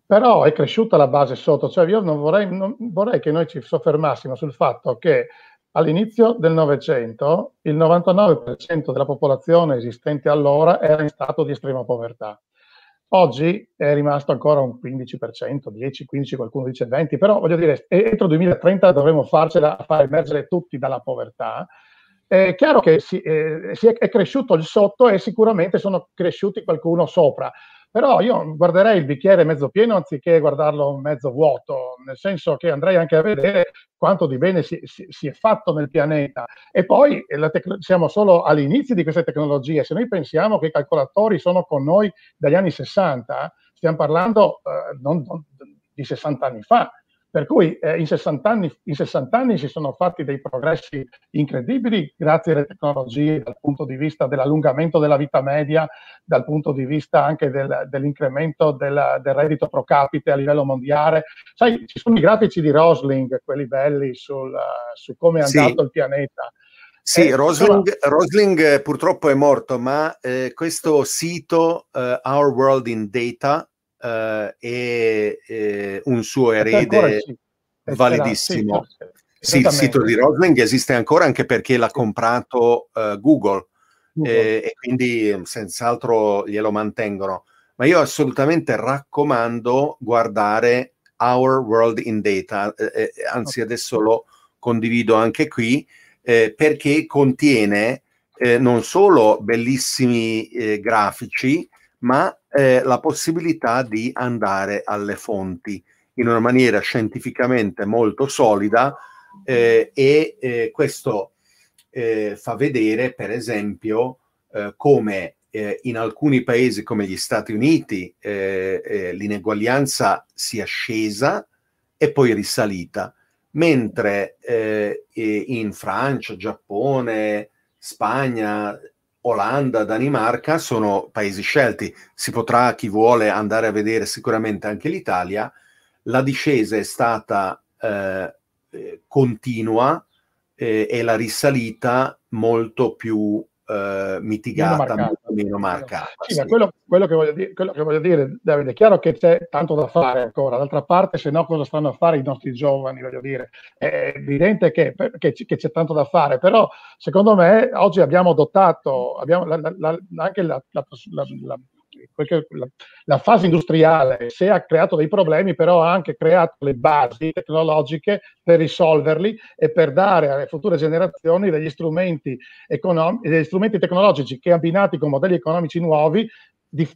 Però è cresciuta la base sotto, cioè io non vorrei, non vorrei che noi ci soffermassimo sul fatto che all'inizio del Novecento il 99% della popolazione esistente allora era in stato di estrema povertà. Oggi è rimasto ancora un 15%, 10, 15, qualcuno dice 20, però voglio dire, entro il 2030 dovremo farcela a far emergere tutti dalla povertà. È chiaro che si, eh, si è, è, cresciuto il sotto e sicuramente sono cresciuti qualcuno sopra. Però io guarderei il bicchiere mezzo pieno anziché guardarlo mezzo vuoto, nel senso che andrei anche a vedere quanto di bene si, si, si è fatto nel pianeta. E poi tec- siamo solo all'inizio di queste tecnologie. Se noi pensiamo che i calcolatori sono con noi dagli anni 60, stiamo parlando eh, non, non, di 60 anni fa. Per cui eh, in, 60 anni, in, 60 anni, si sono fatti dei progressi incredibili grazie alle tecnologie dal punto di vista dell'allungamento della vita media, dal punto di vista anche del, dell'incremento del, del, reddito pro capite a livello mondiale. Sai, ci sono i grafici di Rosling, quelli belli sul, su come è andato sì. il pianeta. Sì, eh, Rosling, però... Rosling eh, purtroppo è morto, ma eh, questo sito uh, Our World in Data uh, e eh, un suo erede validissimo. Sì, il sito di Rosling esiste ancora anche perché l'ha comprato uh, Google, Google. Eh, e quindi senz'altro glielo mantengono. Ma io assolutamente raccomando guardare Our World in Data, eh, eh anzi adesso lo condivido anche qui, eh, perché contiene eh, non solo bellissimi eh, grafici, ma eh, la possibilità di andare alle fonti in una maniera scientificamente molto solida eh, e eh, questo eh, fa vedere, per esempio, eh, come eh, in alcuni paesi come gli Stati Uniti l'ineguaglianza sia scesa e poi risalita, mentre in Francia, Giappone, Spagna, Olanda, Danimarca sono paesi scelti. Si potrà, chi vuole, andare a vedere sicuramente anche l'Italia. La discesa è stata eh, eh continua eh, e la risalita molto più eh, mitigata, meno marcata. Meno marcata sì, sì. Quello, quello, che dire, quello, che voglio dire, Davide, è chiaro che c'è tanto da fare ancora, d'altra parte se no cosa stanno a fare i nostri giovani, voglio dire, è evidente che, che, che c'è tanto da fare, però secondo me oggi abbiamo dotato, abbiamo la, la, la, anche la, perché la, la, fase industriale se ha creato dei problemi, però ha anche creato le basi tecnologiche per risolverli e per dare alle future generazioni degli strumenti, econom- degli strumenti tecnologici che abbinati con modelli economici nuovi di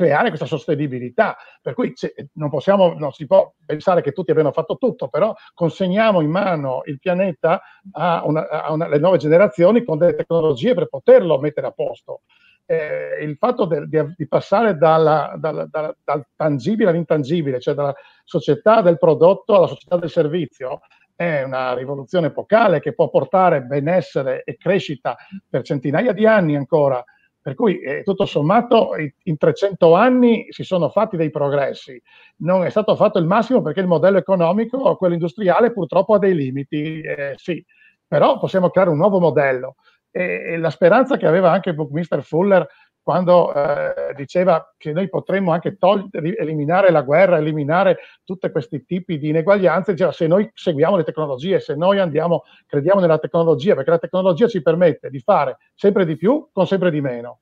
creare questa sostenibilità. Per cui non, possiamo, non si può pensare che tutti abbiano fatto tutto, però consegniamo in mano il pianeta alle nuove generazioni con delle tecnologie per poterlo mettere a posto. Eh, il fatto de, di, di, passare dalla, dalla, dalla, dal tangibile all'intangibile, cioè dalla società del prodotto alla società del servizio, è una rivoluzione epocale che può portare benessere e crescita per centinaia di anni ancora per cui eh, tutto sommato in 300 anni si sono fatti dei progressi. Non è stato fatto il massimo perché il modello economico, quello industriale, purtroppo ha dei limiti, eh, sì, però possiamo creare un nuovo modello. E, e la speranza che aveva anche Buckminster Fuller quando eh, diceva che noi potremmo anche togliere, eliminare la guerra, eliminare tutti questi tipi di ineguaglianze, diceva se noi seguiamo le tecnologie, se noi andiamo, crediamo nella tecnologia, perché la tecnologia ci permette di fare sempre di più con sempre di meno.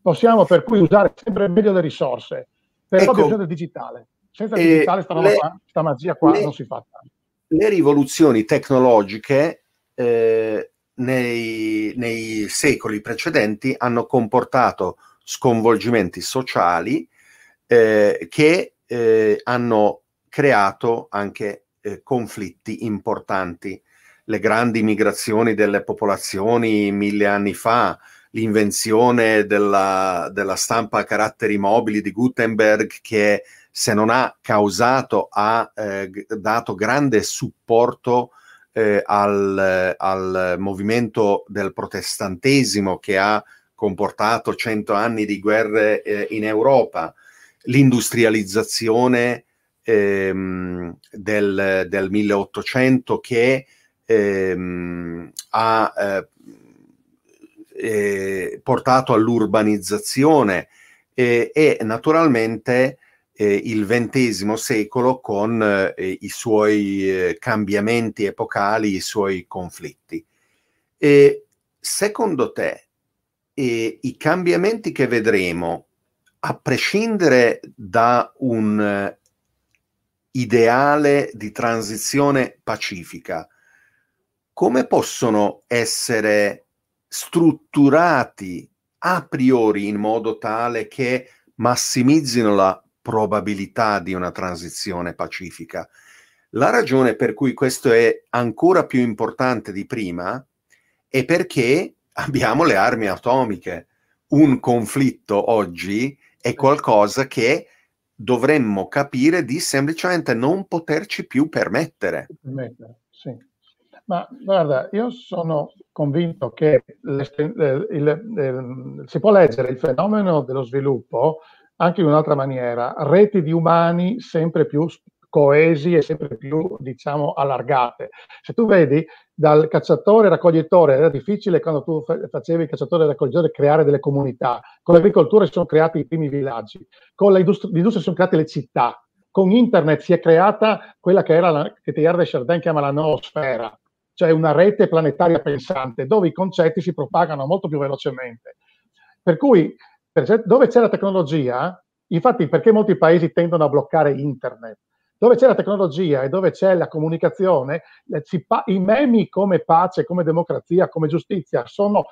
Possiamo per cui usare sempre meglio le risorse, però ecco, bisogno del digitale. Senza il digitale sta, le, qua, sta magia qua le, non si fa. Le rivoluzioni tecnologiche eh, nei, nei secoli precedenti hanno comportato sconvolgimenti sociali eh, che eh, hanno creato anche eh, conflitti importanti. Le grandi migrazioni delle popolazioni mille anni fa, l'invenzione della, della stampa a caratteri mobili di Gutenberg che se non ha causato ha eh, dato grande supporto eh, al, al, movimento del protestantesimo che ha comportato cento anni di guerre eh, in Europa, l'industrializzazione ehm, del, del, 1800 che ehm, ha eh, eh, portato all'urbanizzazione e naturalmente eh, il XX secolo con eh, i suoi eh, cambiamenti epocali, i suoi conflitti. E secondo te i cambiamenti che vedremo, a prescindere da un eh, ideale di transizione pacifica, come possono essere strutturati a priori in modo tale che massimizzino la probabilità di una transizione pacifica. La ragione per cui questo è ancora più importante di prima è perché abbiamo le armi atomiche. Un conflitto oggi è qualcosa che dovremmo capire di semplicemente non poterci più permettere. Sì. Ma guarda, io sono convinto che il, il, il, si può leggere il fenomeno dello sviluppo anche in un'altra maniera, reti di umani sempre più coesi e sempre più, diciamo, allargate. Se tu vedi dal cacciatore raccoglitore era difficile quando tu facevi il cacciatore raccoglitore creare delle comunità, con l'agricoltura si sono creati i primi villaggi, con l'industria, si sono create le città, con internet si è creata quella che era la, che de Chardin chiama la noosfera, cioè una rete planetaria pensante dove i concetti si propagano molto più velocemente. Per cui dove c'è la tecnologia, infatti perché molti paesi tendono a bloccare internet? Dove c'è la tecnologia e dove c'è la comunicazione, i memi come pace, come democrazia, come giustizia sono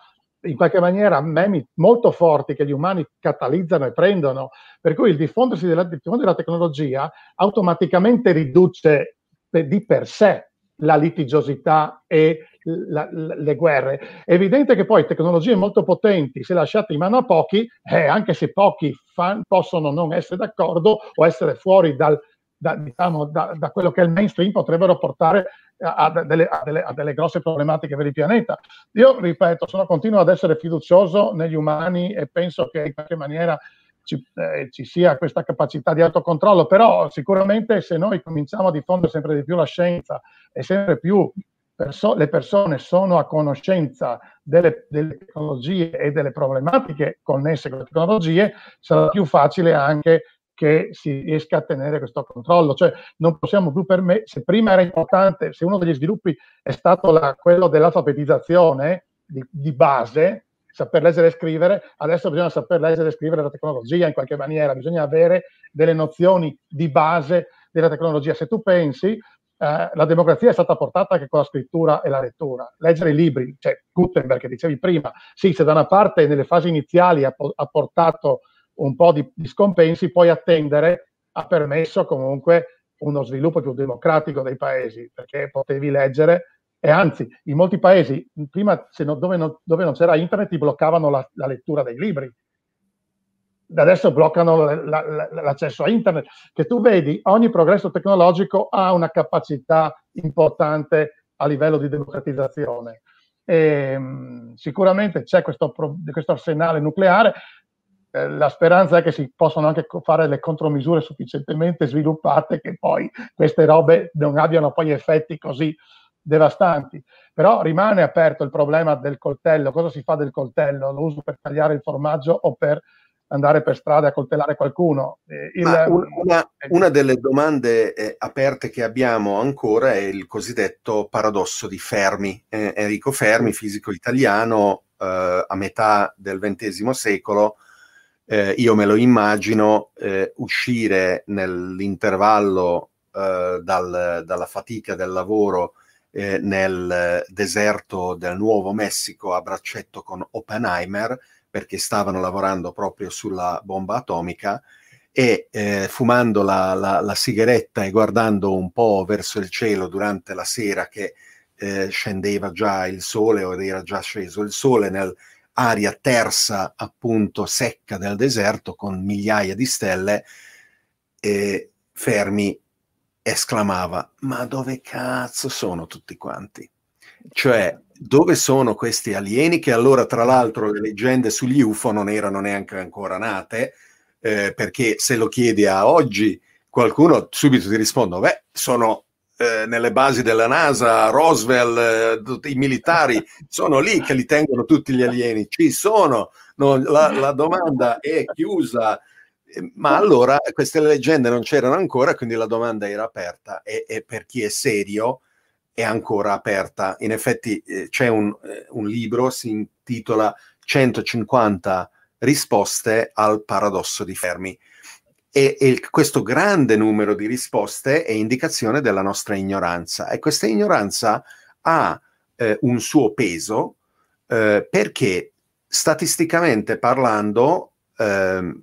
in qualche maniera memi molto forti che gli umani catalizzano e prendono, per cui il diffondersi della, della tecnologia automaticamente riduce di per sé la litigiosità e la, la, le guerre. È evidente che poi tecnologie molto potenti, se lasciate in mano a pochi, eh, anche se pochi fan, possono non essere d'accordo o essere fuori dal, da, diciamo, da, da, quello che è il mainstream, potrebbero portare a, a, delle, a, delle, a, delle, grosse problematiche per il pianeta. Io, ripeto, sono continuo ad essere fiducioso negli umani e penso che in qualche maniera ci, eh, ci, sia questa capacità di autocontrollo, però sicuramente se noi cominciamo a diffondere sempre di più la scienza e sempre più perso- le persone sono a conoscenza delle, delle, tecnologie e delle problematiche connesse con le tecnologie, sarà più facile anche che si riesca a tenere questo controllo. Cioè non possiamo più permettere, se prima era importante, se uno degli sviluppi è stato la, quello dell'alfabetizzazione di, di base, saper leggere e scrivere, adesso bisogna saper leggere e scrivere la tecnologia in qualche maniera, bisogna avere delle nozioni di base della tecnologia. Se tu pensi, eh, la democrazia è stata portata anche con la scrittura e la lettura. Leggere i libri, cioè Gutenberg che dicevi prima, sì, se da una parte nelle fasi iniziali ha, ha portato un po' di, di scompensi, poi attendere ha permesso comunque uno sviluppo più democratico dei paesi, perché potevi leggere e anzi, in molti paesi, prima non, dove, non, dove, non, c'era internet, ti bloccavano la, la lettura dei libri. Adesso bloccano la, la, l'accesso a internet. Che tu vedi, ogni progresso tecnologico ha una capacità importante a livello di democratizzazione. E, mh, sicuramente c'è questo, questo arsenale nucleare, eh, la speranza è che si possano anche fare le contromisure sufficientemente sviluppate che poi queste robe non abbiano poi effetti così devastanti. Però rimane aperto il problema del coltello. Cosa si fa del coltello? Lo uso per tagliare il formaggio o per andare per strada a coltellare qualcuno? Eh, il, una, una, delle domande eh, aperte che abbiamo ancora è il cosiddetto paradosso di Fermi. Eh, Enrico Fermi, fisico italiano, eh, a metà del XX secolo, eh, io me lo immagino eh, uscire nell'intervallo dal, dalla fatica del lavoro nel deserto del Nuovo Messico a braccetto con Oppenheimer, perché stavano lavorando proprio sulla bomba atomica, e eh, fumando la, la, la, sigaretta e guardando un po' verso il cielo durante la sera che eh, scendeva già il sole o era già sceso il sole nel aria tersa, appunto secca del deserto con migliaia di stelle, e Fermi esclamava: Ma dove cazzo sono tutti quanti? Cioè, dove sono questi alieni che allora, tra l'altro, le leggende sugli UFO non erano neanche ancora nate, eh, perché se lo chiedi a oggi, qualcuno subito ti risponde: Beh, sono eh, nelle basi della NASA, Roswell, eh, i militari sono lì che li tengono tutti gli alieni, ci sono, no, la, la, domanda è chiusa, eh, ma allora queste leggende non c'erano ancora, quindi la domanda era aperta. E, e per chi è serio è ancora aperta. In effetti eh, c'è un, eh, un libro, si intitola 150 risposte al paradosso di Fermi e, e, questo grande numero di risposte è indicazione della nostra ignoranza e questa ignoranza ha eh, un suo peso eh, perché statisticamente parlando eh,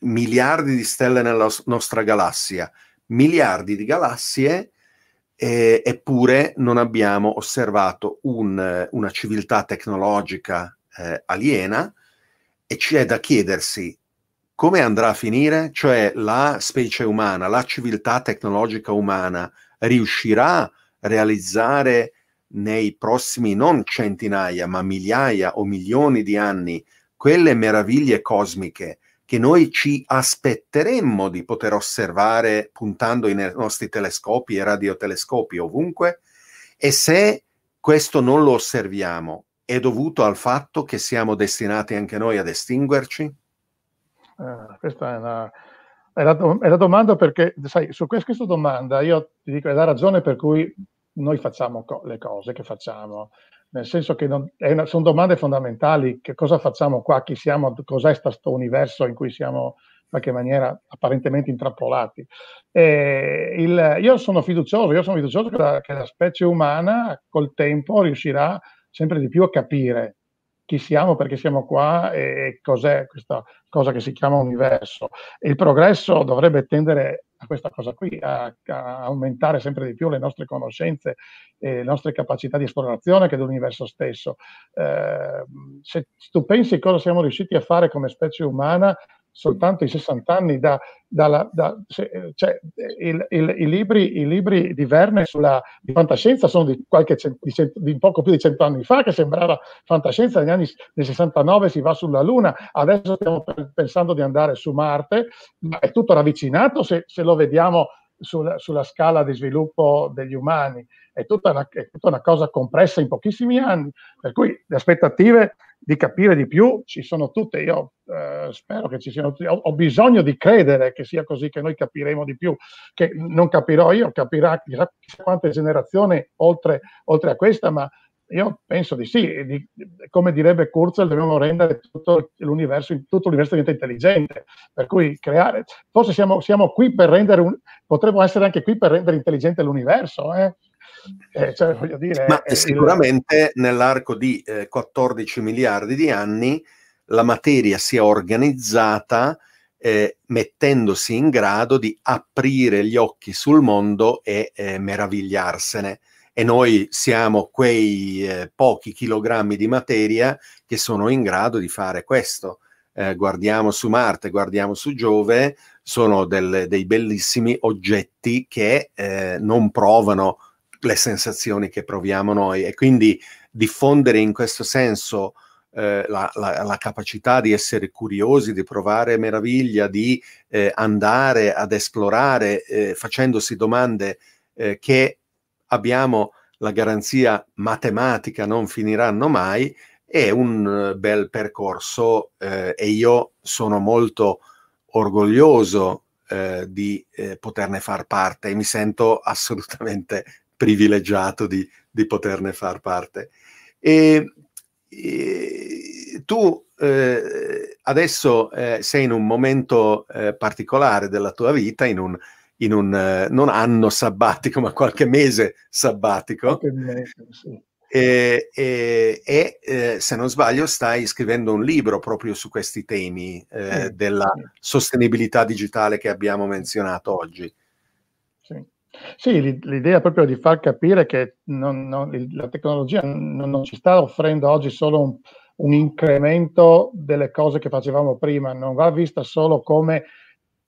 miliardi di stelle nella nostra galassia, miliardi di galassie eh, eppure non abbiamo osservato un, una civiltà tecnologica eh, aliena e c'è da chiedersi come andrà a finire? Cioè la specie umana, la civiltà tecnologica umana riuscirà a realizzare nei prossimi non centinaia, ma migliaia o milioni di anni quelle meraviglie cosmiche che noi ci aspetteremmo di poter osservare puntando i nostri telescopi e radiotelescopi ovunque? E se questo non lo osserviamo, è dovuto al fatto che siamo destinati anche noi ad estinguerci? Eh, questa è, una, è, la, è, la, domanda perché, sai, su questa domanda io ti dico, è la ragione per cui noi facciamo co- le cose che facciamo, nel senso che non, una, sono domande fondamentali, che cosa facciamo qua, chi siamo, cos'è questo universo in cui siamo in qualche maniera apparentemente intrappolati. Il, io sono fiducioso, io sono fiducioso che la, che la specie umana col tempo riuscirà sempre di più a capire chi siamo, perché siamo qua e cos'è questa cosa che si chiama universo. Il progresso dovrebbe tendere a questa cosa qui, a, a, aumentare sempre di più le nostre conoscenze e le nostre capacità di esplorazione che dell'universo stesso. Eh, se tu pensi cosa siamo riusciti a fare come specie umana soltanto i 60 anni da, dalla, da, se, cioè, il, il, i, libri, i, libri, di Verne sulla, di fantascienza sono di, qualche, di, cento, di, poco più di cento anni fa, che sembrava fantascienza, negli anni nel 69 si va sulla Luna, adesso stiamo pensando di andare su Marte, ma è tutto ravvicinato se, se lo vediamo sulla, sulla, scala di sviluppo degli umani, è tutta, una, è tutta una cosa compressa in pochissimi anni, per cui le aspettative di capire di più ci sono tutte. Io eh, spero che ci siano tutte. Ho, ho, bisogno di credere che sia così, che noi capiremo di più, che non capirò io, capirà chissà, quante generazioni oltre, oltre, a questa, ma io penso di sì, di, come direbbe Kurzweil, dobbiamo rendere tutto l'universo, tutto l'universo diventa intelligente, per cui creare, forse siamo, siamo qui per rendere, un, potremmo essere anche qui per rendere intelligente l'universo, eh? Eh, cioè, dire, Ma sicuramente il... nell'arco di eh, 14 miliardi di anni la materia si è organizzata eh, mettendosi in grado di aprire gli occhi sul mondo e eh, meravigliarsene. E noi siamo quei eh, pochi chilogrammi di materia che sono in grado di fare questo. Eh, guardiamo su Marte, guardiamo su Giove, sono del, dei bellissimi oggetti che eh, non provano le sensazioni che proviamo noi e quindi diffondere in questo senso eh, la, la, la, capacità di essere curiosi, di provare meraviglia, di eh, andare ad esplorare eh, facendosi domande eh, che abbiamo la garanzia matematica non finiranno mai, è un bel percorso eh, e io sono molto orgoglioso eh, di poterne far parte e mi sento assolutamente privilegiato di, di poterne far parte. E, e tu eh, adesso eh, sei in un momento eh, particolare della tua vita, in un, in un eh, non anno sabbatico, ma qualche mese sabbatico. Qualche mese, sì. E, e, e eh, se non sbaglio stai scrivendo un libro proprio su questi temi eh, sì, della sì. sostenibilità digitale che abbiamo menzionato oggi. Sì, l'idea è proprio di far capire che non, non, la tecnologia non, non, ci sta offrendo oggi solo un, un, incremento delle cose che facevamo prima, non va vista solo come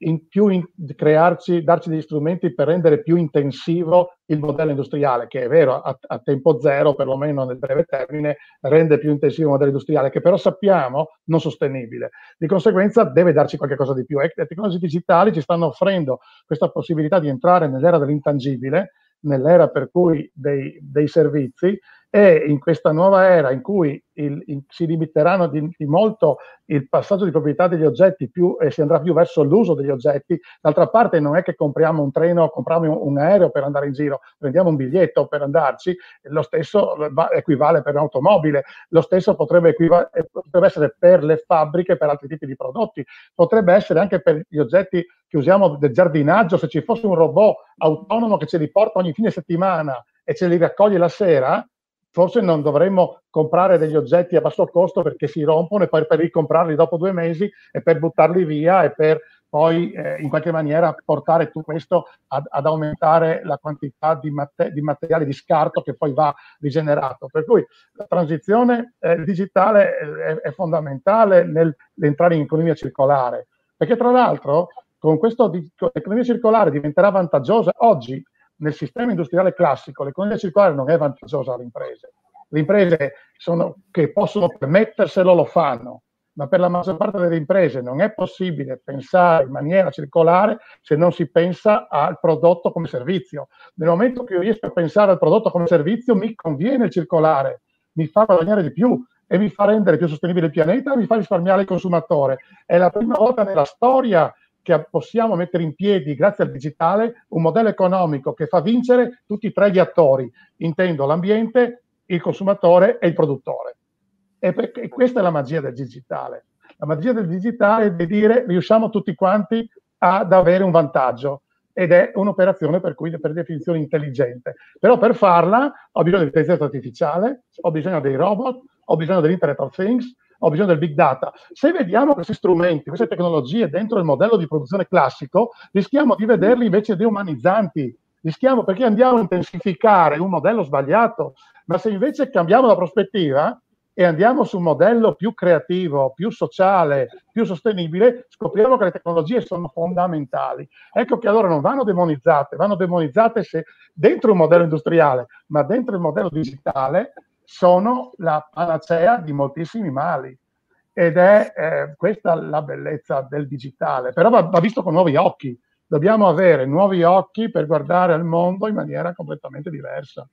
in più in, crearci, darci degli strumenti per rendere più intensivo il modello industriale, che è vero, a, a, tempo zero, perlomeno nel breve termine, rende più intensivo il modello industriale, che però sappiamo non sostenibile. Di conseguenza deve darci qualcosa di più. E le tecnologie digitali ci stanno offrendo questa possibilità di entrare nell'era dell'intangibile, nell'era per cui dei, dei servizi, e in questa nuova era in cui il, in, si limiteranno di, di, molto il passaggio di proprietà degli oggetti più, e si andrà più verso l'uso degli oggetti, d'altra parte non è che compriamo un treno, compriamo un, un aereo per andare in giro, prendiamo un biglietto per andarci, lo stesso equivale per un'automobile, lo stesso potrebbe, equiva- potrebbe essere per le fabbriche, per altri tipi di prodotti, potrebbe essere anche per gli oggetti che usiamo del giardinaggio, se ci fosse un robot autonomo che ce li porta ogni fine settimana e ce li raccoglie la sera, forse non dovremmo comprare degli oggetti a basso costo perché si rompono e poi per ricomprarli dopo due mesi e per buttarli via e per poi eh, in qualche maniera portare tutto questo ad, ad aumentare la quantità di, mater- di, materiale di scarto che poi va rigenerato. Per cui la transizione eh, digitale è, è fondamentale nell'entrare in economia circolare, perché tra l'altro con questo l'economia circolare diventerà vantaggiosa oggi nel sistema industriale classico l'economia circolare non è vantaggiosa alle imprese. Le imprese sono, che possono permetterselo lo fanno, ma per la maggior parte delle imprese non è possibile pensare in maniera circolare se non si pensa al prodotto come servizio. Nel momento che io riesco a pensare al prodotto come servizio, mi conviene il circolare, mi fa guadagnare di più e mi fa rendere più sostenibile il pianeta e mi fa risparmiare il consumatore. È la prima volta nella storia che possiamo mettere in piedi, grazie al digitale, un modello economico che fa vincere tutti e tre gli attori, intendo l'ambiente, il consumatore e il produttore. E, e questa è la magia del digitale. La magia del digitale è di dire riusciamo tutti quanti ad avere un vantaggio ed è un'operazione per cui per definizione intelligente. Però per farla ho bisogno di intelligenza artificiale, ho bisogno dei robot, ho bisogno dell'Internet of Things, ho bisogno del big data. Se vediamo questi strumenti, queste tecnologie dentro il modello di produzione classico, rischiamo di vederli invece deumanizzanti. Rischiamo perché andiamo a intensificare un modello sbagliato, ma se invece cambiamo la prospettiva e andiamo su un modello più creativo, più sociale, più sostenibile, scopriamo che le tecnologie sono fondamentali. Ecco che allora non vanno demonizzate, vanno demonizzate se dentro un modello industriale, ma dentro il modello digitale sono la panacea di moltissimi mali. Ed è eh, questa la bellezza del digitale, però va, va, visto con nuovi occhi, dobbiamo avere nuovi occhi per guardare al mondo in maniera completamente diversa.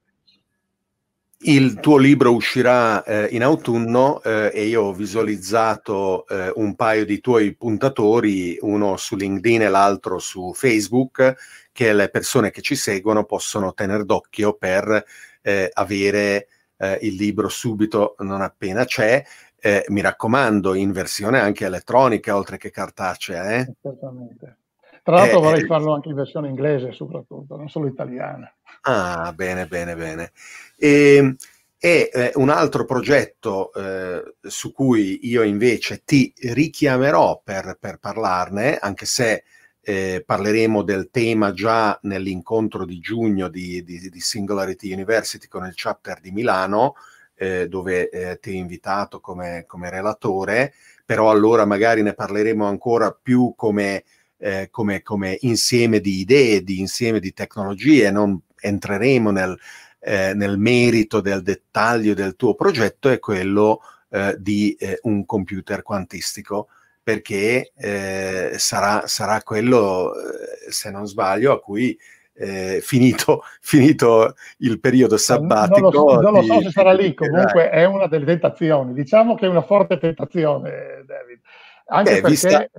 Il tuo libro uscirà eh, in autunno eh, e io ho visualizzato eh, un paio di tuoi puntatori, uno su LinkedIn e l'altro su Facebook, che le persone che ci seguono possono tenere d'occhio per eh, avere eh, il libro subito non appena c'è. Eh, mi raccomando, in versione anche elettronica oltre che cartacea. Eh? Certamente. Tra l'altro vorrei farlo anche in versione inglese soprattutto, non solo italiana. Ah, bene, bene, bene. E, ehm, e eh, un altro progetto eh, su cui io invece ti richiamerò per, per parlarne, anche se eh, parleremo del tema già nell'incontro di giugno di, di, di, Singularity University con il chapter di Milano, eh, dove eh, ti ho invitato come, come, relatore, però allora magari ne parleremo ancora più come, eh, come, come insieme di idee, di insieme di tecnologie, non entreremo nel eh, nel merito del dettaglio del tuo progetto è quello eh, di un computer quantistico, perché eh, sarà, sarà, quello, eh, se non sbaglio, a cui eh, finito, finito, il periodo sabbatico. Non lo, non lo so se sarà lì, comunque è una delle tentazioni. Diciamo che è una forte tentazione, David. Anche perché... Vista,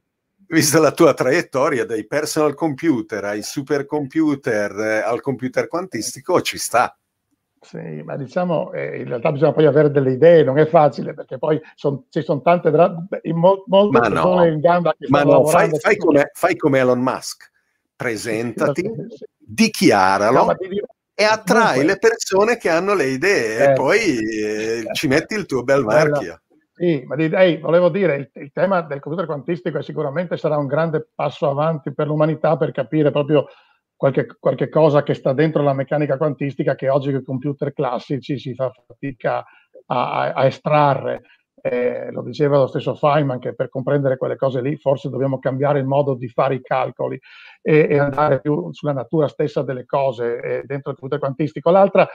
vista la tua traiettoria dai personal computer ai supercomputer al computer quantistico, ci sta. Sì, ma diciamo, eh, in realtà bisogna poi avere delle idee, non è facile perché poi son, ci sono tante dra- mo- molte ma persone no, in gamba che ma no, fai, fai, come, fai, come, Elon Musk, presentati, sì, sì. dichiaralo no, ti e attrai le persone che hanno le idee eh, e poi eh, ci metti il tuo bel marchio. Sì, ma hey, volevo dire, il, il, tema del computer quantistico è sicuramente sarà un grande passo avanti per l'umanità per capire proprio qualche, qualche, cosa che sta dentro la meccanica quantistica che oggi con i computer classici si fa fatica a, a, estrarre. Eh, lo diceva lo stesso Feynman che per comprendere quelle cose lì forse dobbiamo cambiare il modo di fare i calcoli e, e andare più sulla natura stessa delle cose eh, dentro il computer quantistico. L'altra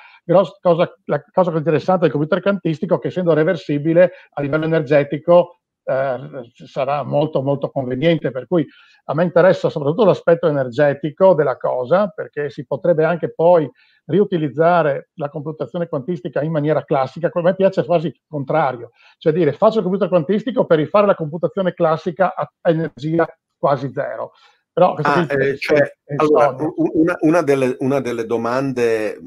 cosa, la cosa interessante del computer quantistico è che essendo reversibile a livello energetico eh, sarà molto molto conveniente, per cui a me interessa soprattutto l'aspetto energetico della cosa, perché si potrebbe anche poi riutilizzare la computazione quantistica in maniera classica, come a me piace quasi il contrario, cioè dire faccio il computer quantistico per rifare la computazione classica a energia quasi zero. Però ah, eh, cioè, allora, una, una, delle, una delle domande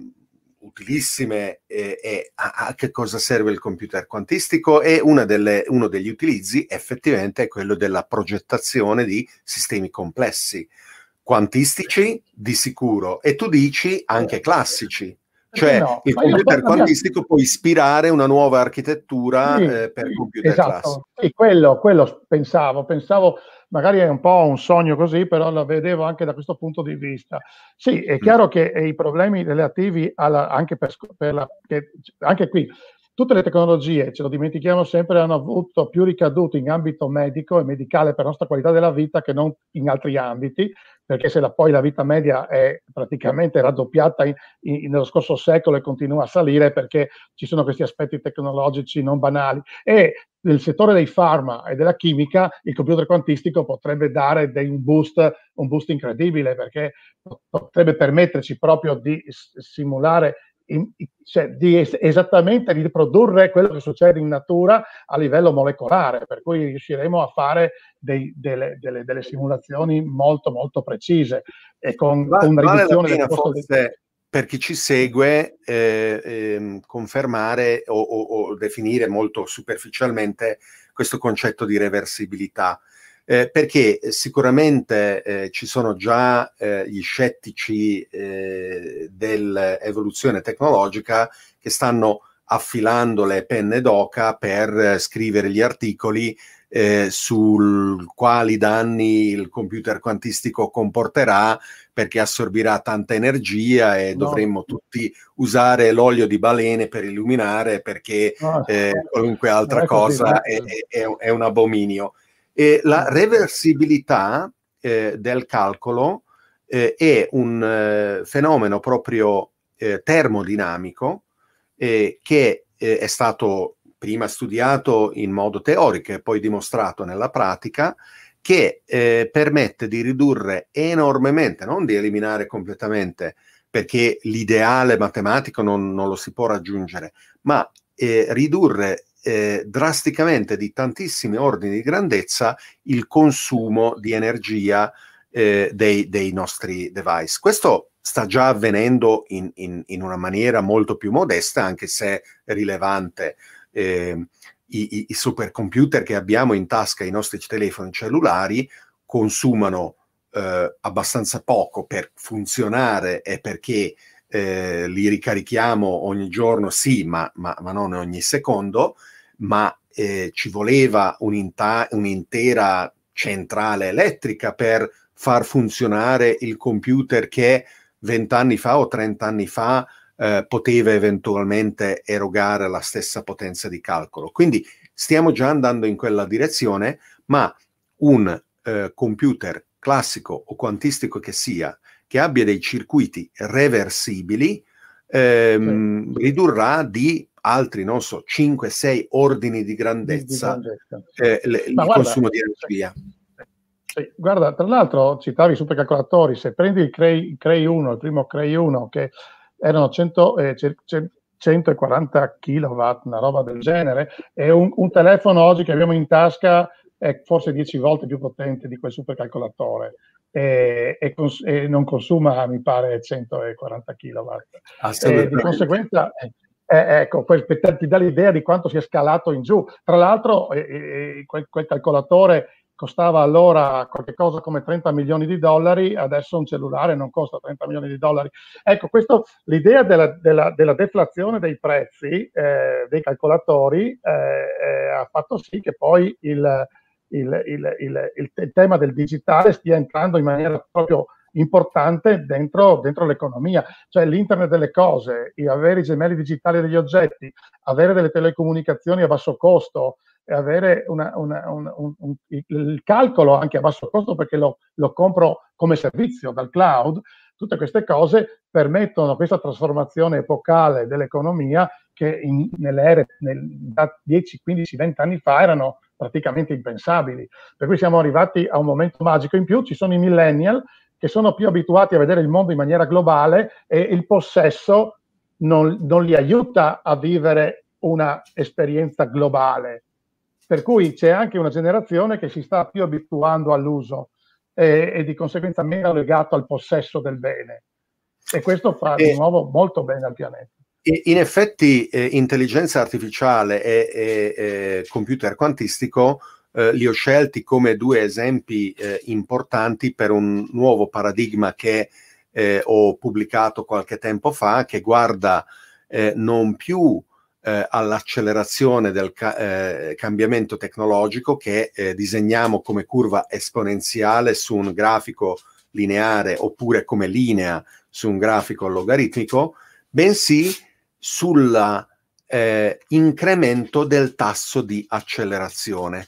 utilissime eh, è a, a, che cosa serve il computer quantistico? E delle, uno degli utilizzi effettivamente è quello della progettazione di sistemi complessi, quantistici di sicuro. E tu dici anche classici. Cioè no, il computer quantistico può ispirare una nuova architettura sì, eh, per computer esatto. classici. Sì, quello, quello pensavo, pensavo magari è un po' un sogno così, però la vedevo anche da questo punto di vista. Sì, è mm. chiaro che i problemi relativi alla, anche, per, per la, che, anche qui, tutte le tecnologie, ce lo dimentichiamo sempre, hanno avuto più ricadute in ambito medico e medicale per la nostra qualità della vita che non in altri ambiti, perché se la, poi la vita media è praticamente raddoppiata in, in, nello scorso secolo e continua a salire perché ci sono questi aspetti tecnologici non banali. E nel settore dei farma e della chimica il computer quantistico potrebbe dare un, boost, un boost incredibile perché potrebbe permetterci proprio di simulare cioè di es- esattamente riprodurre quello che succede in natura a livello molecolare, per cui riusciremo a fare dei, delle, delle, delle, simulazioni molto molto precise e con, Va, una riduzione del costo forse, per chi ci segue eh, eh, confermare o, o, o, definire molto superficialmente questo concetto di reversibilità. Eh, perché sicuramente eh, ci sono già eh, gli scettici eh, dell'evoluzione tecnologica che stanno affilando le penne d'oca per scrivere gli articoli eh, su quali danni il computer quantistico comporterà perché assorbirà tanta energia e no. dovremmo tutti usare l'olio di balene per illuminare perché no. eh, qualunque altra cosa è, è, è, un abominio. E la reversibilità eh, del calcolo eh, è un eh, fenomeno proprio eh, termodinamico eh, che è stato prima studiato in modo teorico e poi dimostrato nella pratica, che eh, permette di ridurre enormemente, non di eliminare completamente, perché l'ideale matematico non, non lo si può raggiungere, ma eh, ridurre eh, drasticamente di tantissimi ordini di grandezza il consumo di energia eh, dei, dei nostri device. Questo sta già avvenendo in, in, in una maniera molto più modesta, anche se rilevante. Eh, i, i, supercomputer che abbiamo in tasca, i nostri telefoni cellulari, consumano eh, abbastanza poco per funzionare e perché eh, li ricarichiamo ogni giorno, sì, ma, ma, ma non ogni secondo, ma eh, ci voleva un'intera centrale elettrica per far funzionare il computer che vent'anni fa o trent'anni fa eh, poteva eventualmente erogare la stessa potenza di calcolo. Quindi stiamo già andando in quella direzione, ma un eh, computer classico o quantistico che sia, che abbia dei circuiti reversibili, ehm, sì. ridurrà di altri, non so, 5-6 ordini di grandezza, di grandezza. Eh, le, il guarda, consumo di energia. Sì, guarda, tra l'altro citavi i supercalcolatori, se prendi il Cray, Cray 1, il primo Cray 1, che erano 100, eh, 140 kW, una roba del genere, e un, un, telefono oggi che abbiamo in tasca è forse 10 volte più potente di quel supercalcolatore e, e, cons- e non consuma, mi pare, 140 kW. Di conseguenza... Eh, eh, ecco, poi ti dà l'idea di quanto sia scalato in giù. Tra l'altro, eh, eh, quel, quel, calcolatore costava allora qualcosa come 30 milioni di dollari, adesso un cellulare non costa 30 milioni di dollari. Ecco, questo, l'idea della, della, della deflazione dei prezzi eh, dei calcolatori eh, eh, ha fatto sì che poi il, il, il, il, tema del digitale stia entrando in maniera proprio importante dentro, dentro, l'economia, cioè l'internet delle cose, avere i gemelli digitali degli oggetti, avere delle telecomunicazioni a basso costo e avere una, una, un, un, un, il calcolo anche a basso costo perché lo, lo compro come servizio dal cloud, tutte queste cose permettono questa trasformazione epocale dell'economia che in, nelle ere nel, da 10, 15, 20 anni fa erano praticamente impensabili. Per cui siamo arrivati a un momento magico. In più ci sono i millennial che sono più abituati a vedere il mondo in maniera globale e il possesso non, non li aiuta a vivere una esperienza globale. Per cui c'è anche una generazione che si sta più abituando all'uso e, e di conseguenza meno legato al possesso del bene. E questo fa di nuovo molto bene al pianeta. In effetti, eh, intelligenza artificiale e, e, e computer quantistico eh, li ho scelti come due esempi eh, importanti per un nuovo paradigma che eh, ho pubblicato qualche tempo fa, che guarda eh, non più eh, all'accelerazione del ca- cambiamento tecnologico che disegniamo come curva esponenziale su un grafico lineare oppure come linea su un grafico logaritmico, bensì sull'incremento del tasso di accelerazione.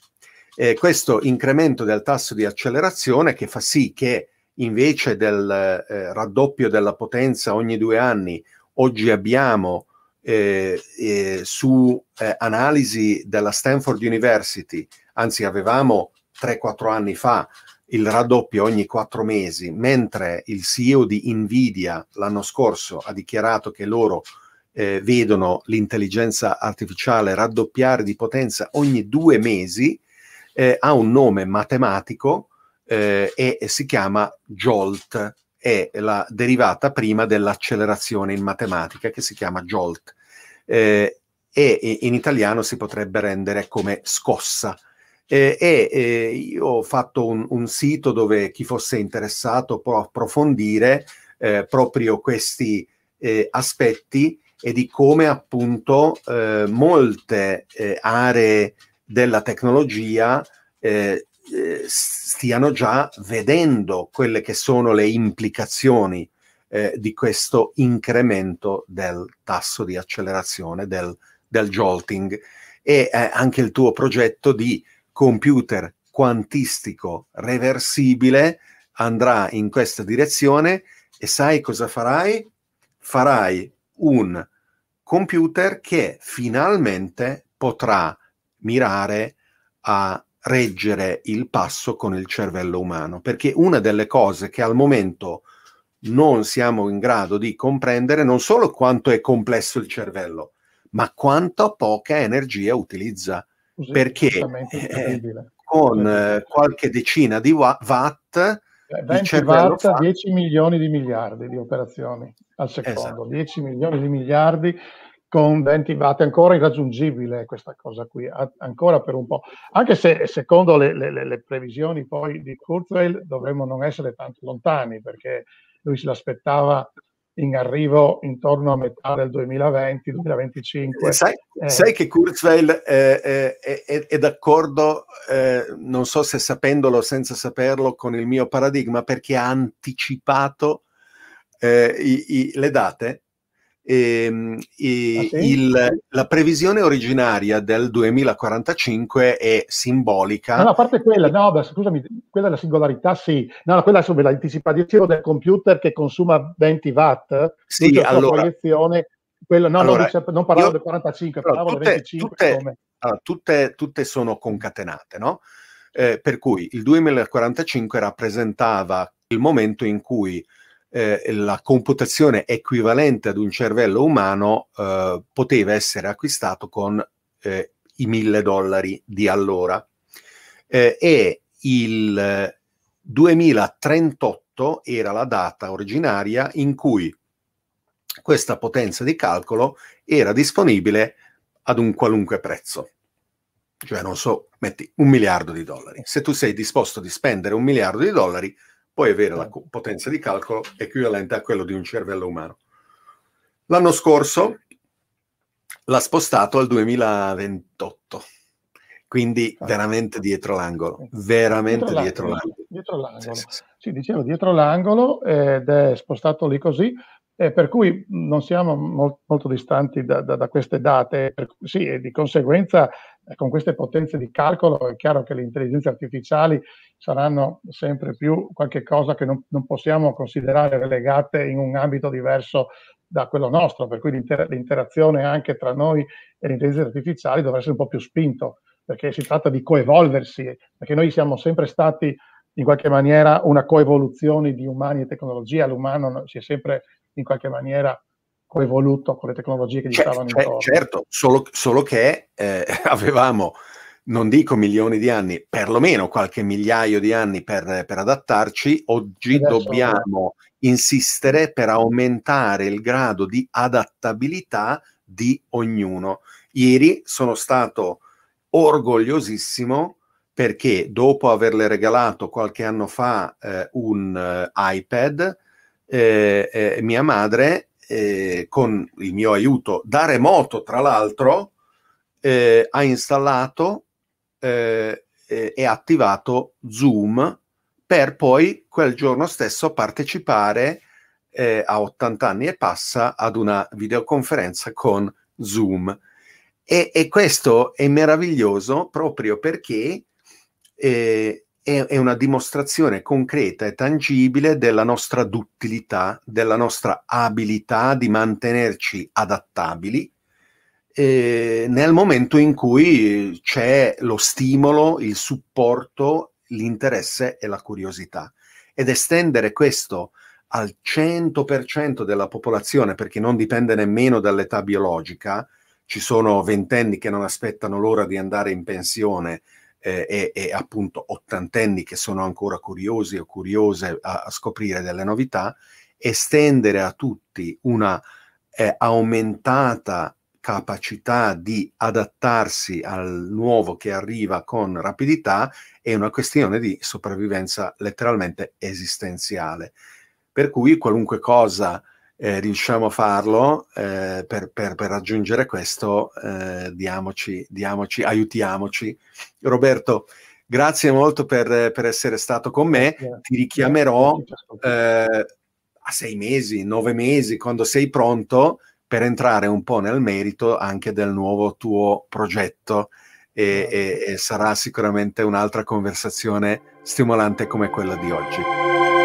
Eh, questo incremento del tasso di accelerazione che fa sì che invece del eh, raddoppio della potenza ogni due anni, oggi abbiamo eh, eh su eh, analisi della Stanford University, anzi avevamo 3-4 anni fa il raddoppio ogni quattro mesi, mentre il CEO di Nvidia l'anno scorso ha dichiarato che loro eh, vedono l'intelligenza artificiale raddoppiare di potenza ogni due mesi, eh, ha un nome matematico eh, e, e si chiama JOLT, è la derivata prima dell'accelerazione in matematica che si chiama JOLT eh, e in italiano si potrebbe rendere come scossa. Eh, e eh, io ho fatto un, un, sito dove chi fosse interessato può approfondire eh, proprio questi eh, aspetti e di come appunto eh, molte eh, aree della tecnologia eh, eh, stiano già vedendo quelle che sono le implicazioni eh, di questo incremento del tasso di accelerazione, del, del jolting e eh, anche il tuo progetto di computer quantistico reversibile andrà in questa direzione e sai cosa farai? Farai un computer che finalmente potrà mirare a reggere il passo con il cervello umano, perché una delle cose che al momento non siamo in grado di comprendere non solo quanto è complesso il cervello, ma quanto poca energia utilizza, perché eh, con eh, qualche decina di watt 20 watt, fa... 10 milioni di miliardi di operazioni al secondo, esatto. 10 milioni di miliardi con 20 watt, è ancora irraggiungibile questa cosa qui, ancora per un po', anche se secondo le, le, le previsioni poi di Kurzweil dovremmo non essere tanto lontani, perché lui se l'aspettava in arrivo intorno a metà del 2020-2025. Eh, sai, eh, sai, che Kurzweil eh, è, è, è, d'accordo, eh, non so se sapendolo o senza saperlo, con il mio paradigma perché ha anticipato eh, i, i, le date e, e sì? il, la previsione originaria del 2045 è simbolica. No, no a parte quella, no, beh, scusami, quella è la singolarità, sì. No, quella è l'anticipazione del computer che consuma 20 watt. Sì, allora... Proiezione, quello, no, allora, non, non parlavo io, del 45, parlavo tutte, del 25. Tutte, come... allora, tutte, tutte sono concatenate, no? Eh, per cui il 2045 rappresentava il momento in cui eh, la computazione equivalente ad un cervello umano eh, poteva essere acquistato con eh, i mille dollari di allora. Eh, e il 2038 era la data originaria in cui questa potenza di calcolo era disponibile ad un qualunque prezzo. Cioè, non so, metti un miliardo di dollari. Se tu sei disposto di spendere un miliardo di dollari, puoi avere la potenza di calcolo equivalente a quello di un cervello umano. L'anno scorso l'ha spostato al 2028, quindi ah. veramente dietro l'angolo, veramente dietro, l'angolo. Dietro l'angolo. Sì, sì, sì. dicevo dietro l'angolo ed è spostato lì così, eh, per cui non siamo mo- molto distanti da, da, da queste date, per, sì, e di conseguenza eh, con queste potenze di calcolo è chiaro che le intelligenze artificiali saranno sempre più qualcosa che non, non, possiamo considerare relegate in un ambito diverso da quello nostro, per cui l'inter- l'interazione anche tra noi e le intelligenze artificiali dovrà essere un po' più spinto, perché si tratta di coevolversi, perché noi siamo sempre stati in qualche maniera una coevoluzione di umani e tecnologia, l'umano si è sempre in qualche maniera coevoluto con le tecnologie che gli stavano cioè, intorno. Certo, solo, solo che eh, avevamo, non dico milioni di anni, perlomeno qualche migliaio di anni per, per adattarci, oggi dobbiamo insistere per aumentare il grado di adattabilità di ognuno. Ieri sono stato orgogliosissimo perché dopo averle regalato qualche anno fa eh, un uh, iPad, eh, eh, mia madre eh, con il mio aiuto da remoto, tra l'altro, eh, ha installato eh, e attivato Zoom per poi quel giorno stesso partecipare eh, a 80 anni e passa ad una videoconferenza con Zoom. E, e questo è meraviglioso proprio perché eh, è, è una dimostrazione concreta e tangibile della nostra duttilità, della nostra abilità di mantenerci adattabili eh, nel momento in cui c'è lo stimolo, il supporto, l'interesse e la curiosità. Ed estendere questo al 100% della popolazione, perché non dipende nemmeno dall'età biologica, ci sono ventenni che non aspettano l'ora di andare in pensione eh, e, e, appunto ottantenni che sono ancora curiosi o curiose a, a scoprire delle novità, estendere a tutti una eh, aumentata capacità di adattarsi al nuovo che arriva con rapidità è una questione di sopravvivenza letteralmente esistenziale. Per cui qualunque cosa eh, riusciamo a farlo eh, per, per, per, raggiungere questo, eh, diamoci, diamoci, aiutiamoci. Roberto, grazie molto per, per essere stato con me. Ti richiamerò eh, a sei mesi, nove mesi, quando sei pronto per entrare un po' nel merito anche del nuovo tuo progetto e, e, e sarà sicuramente un'altra conversazione stimolante come quella di oggi.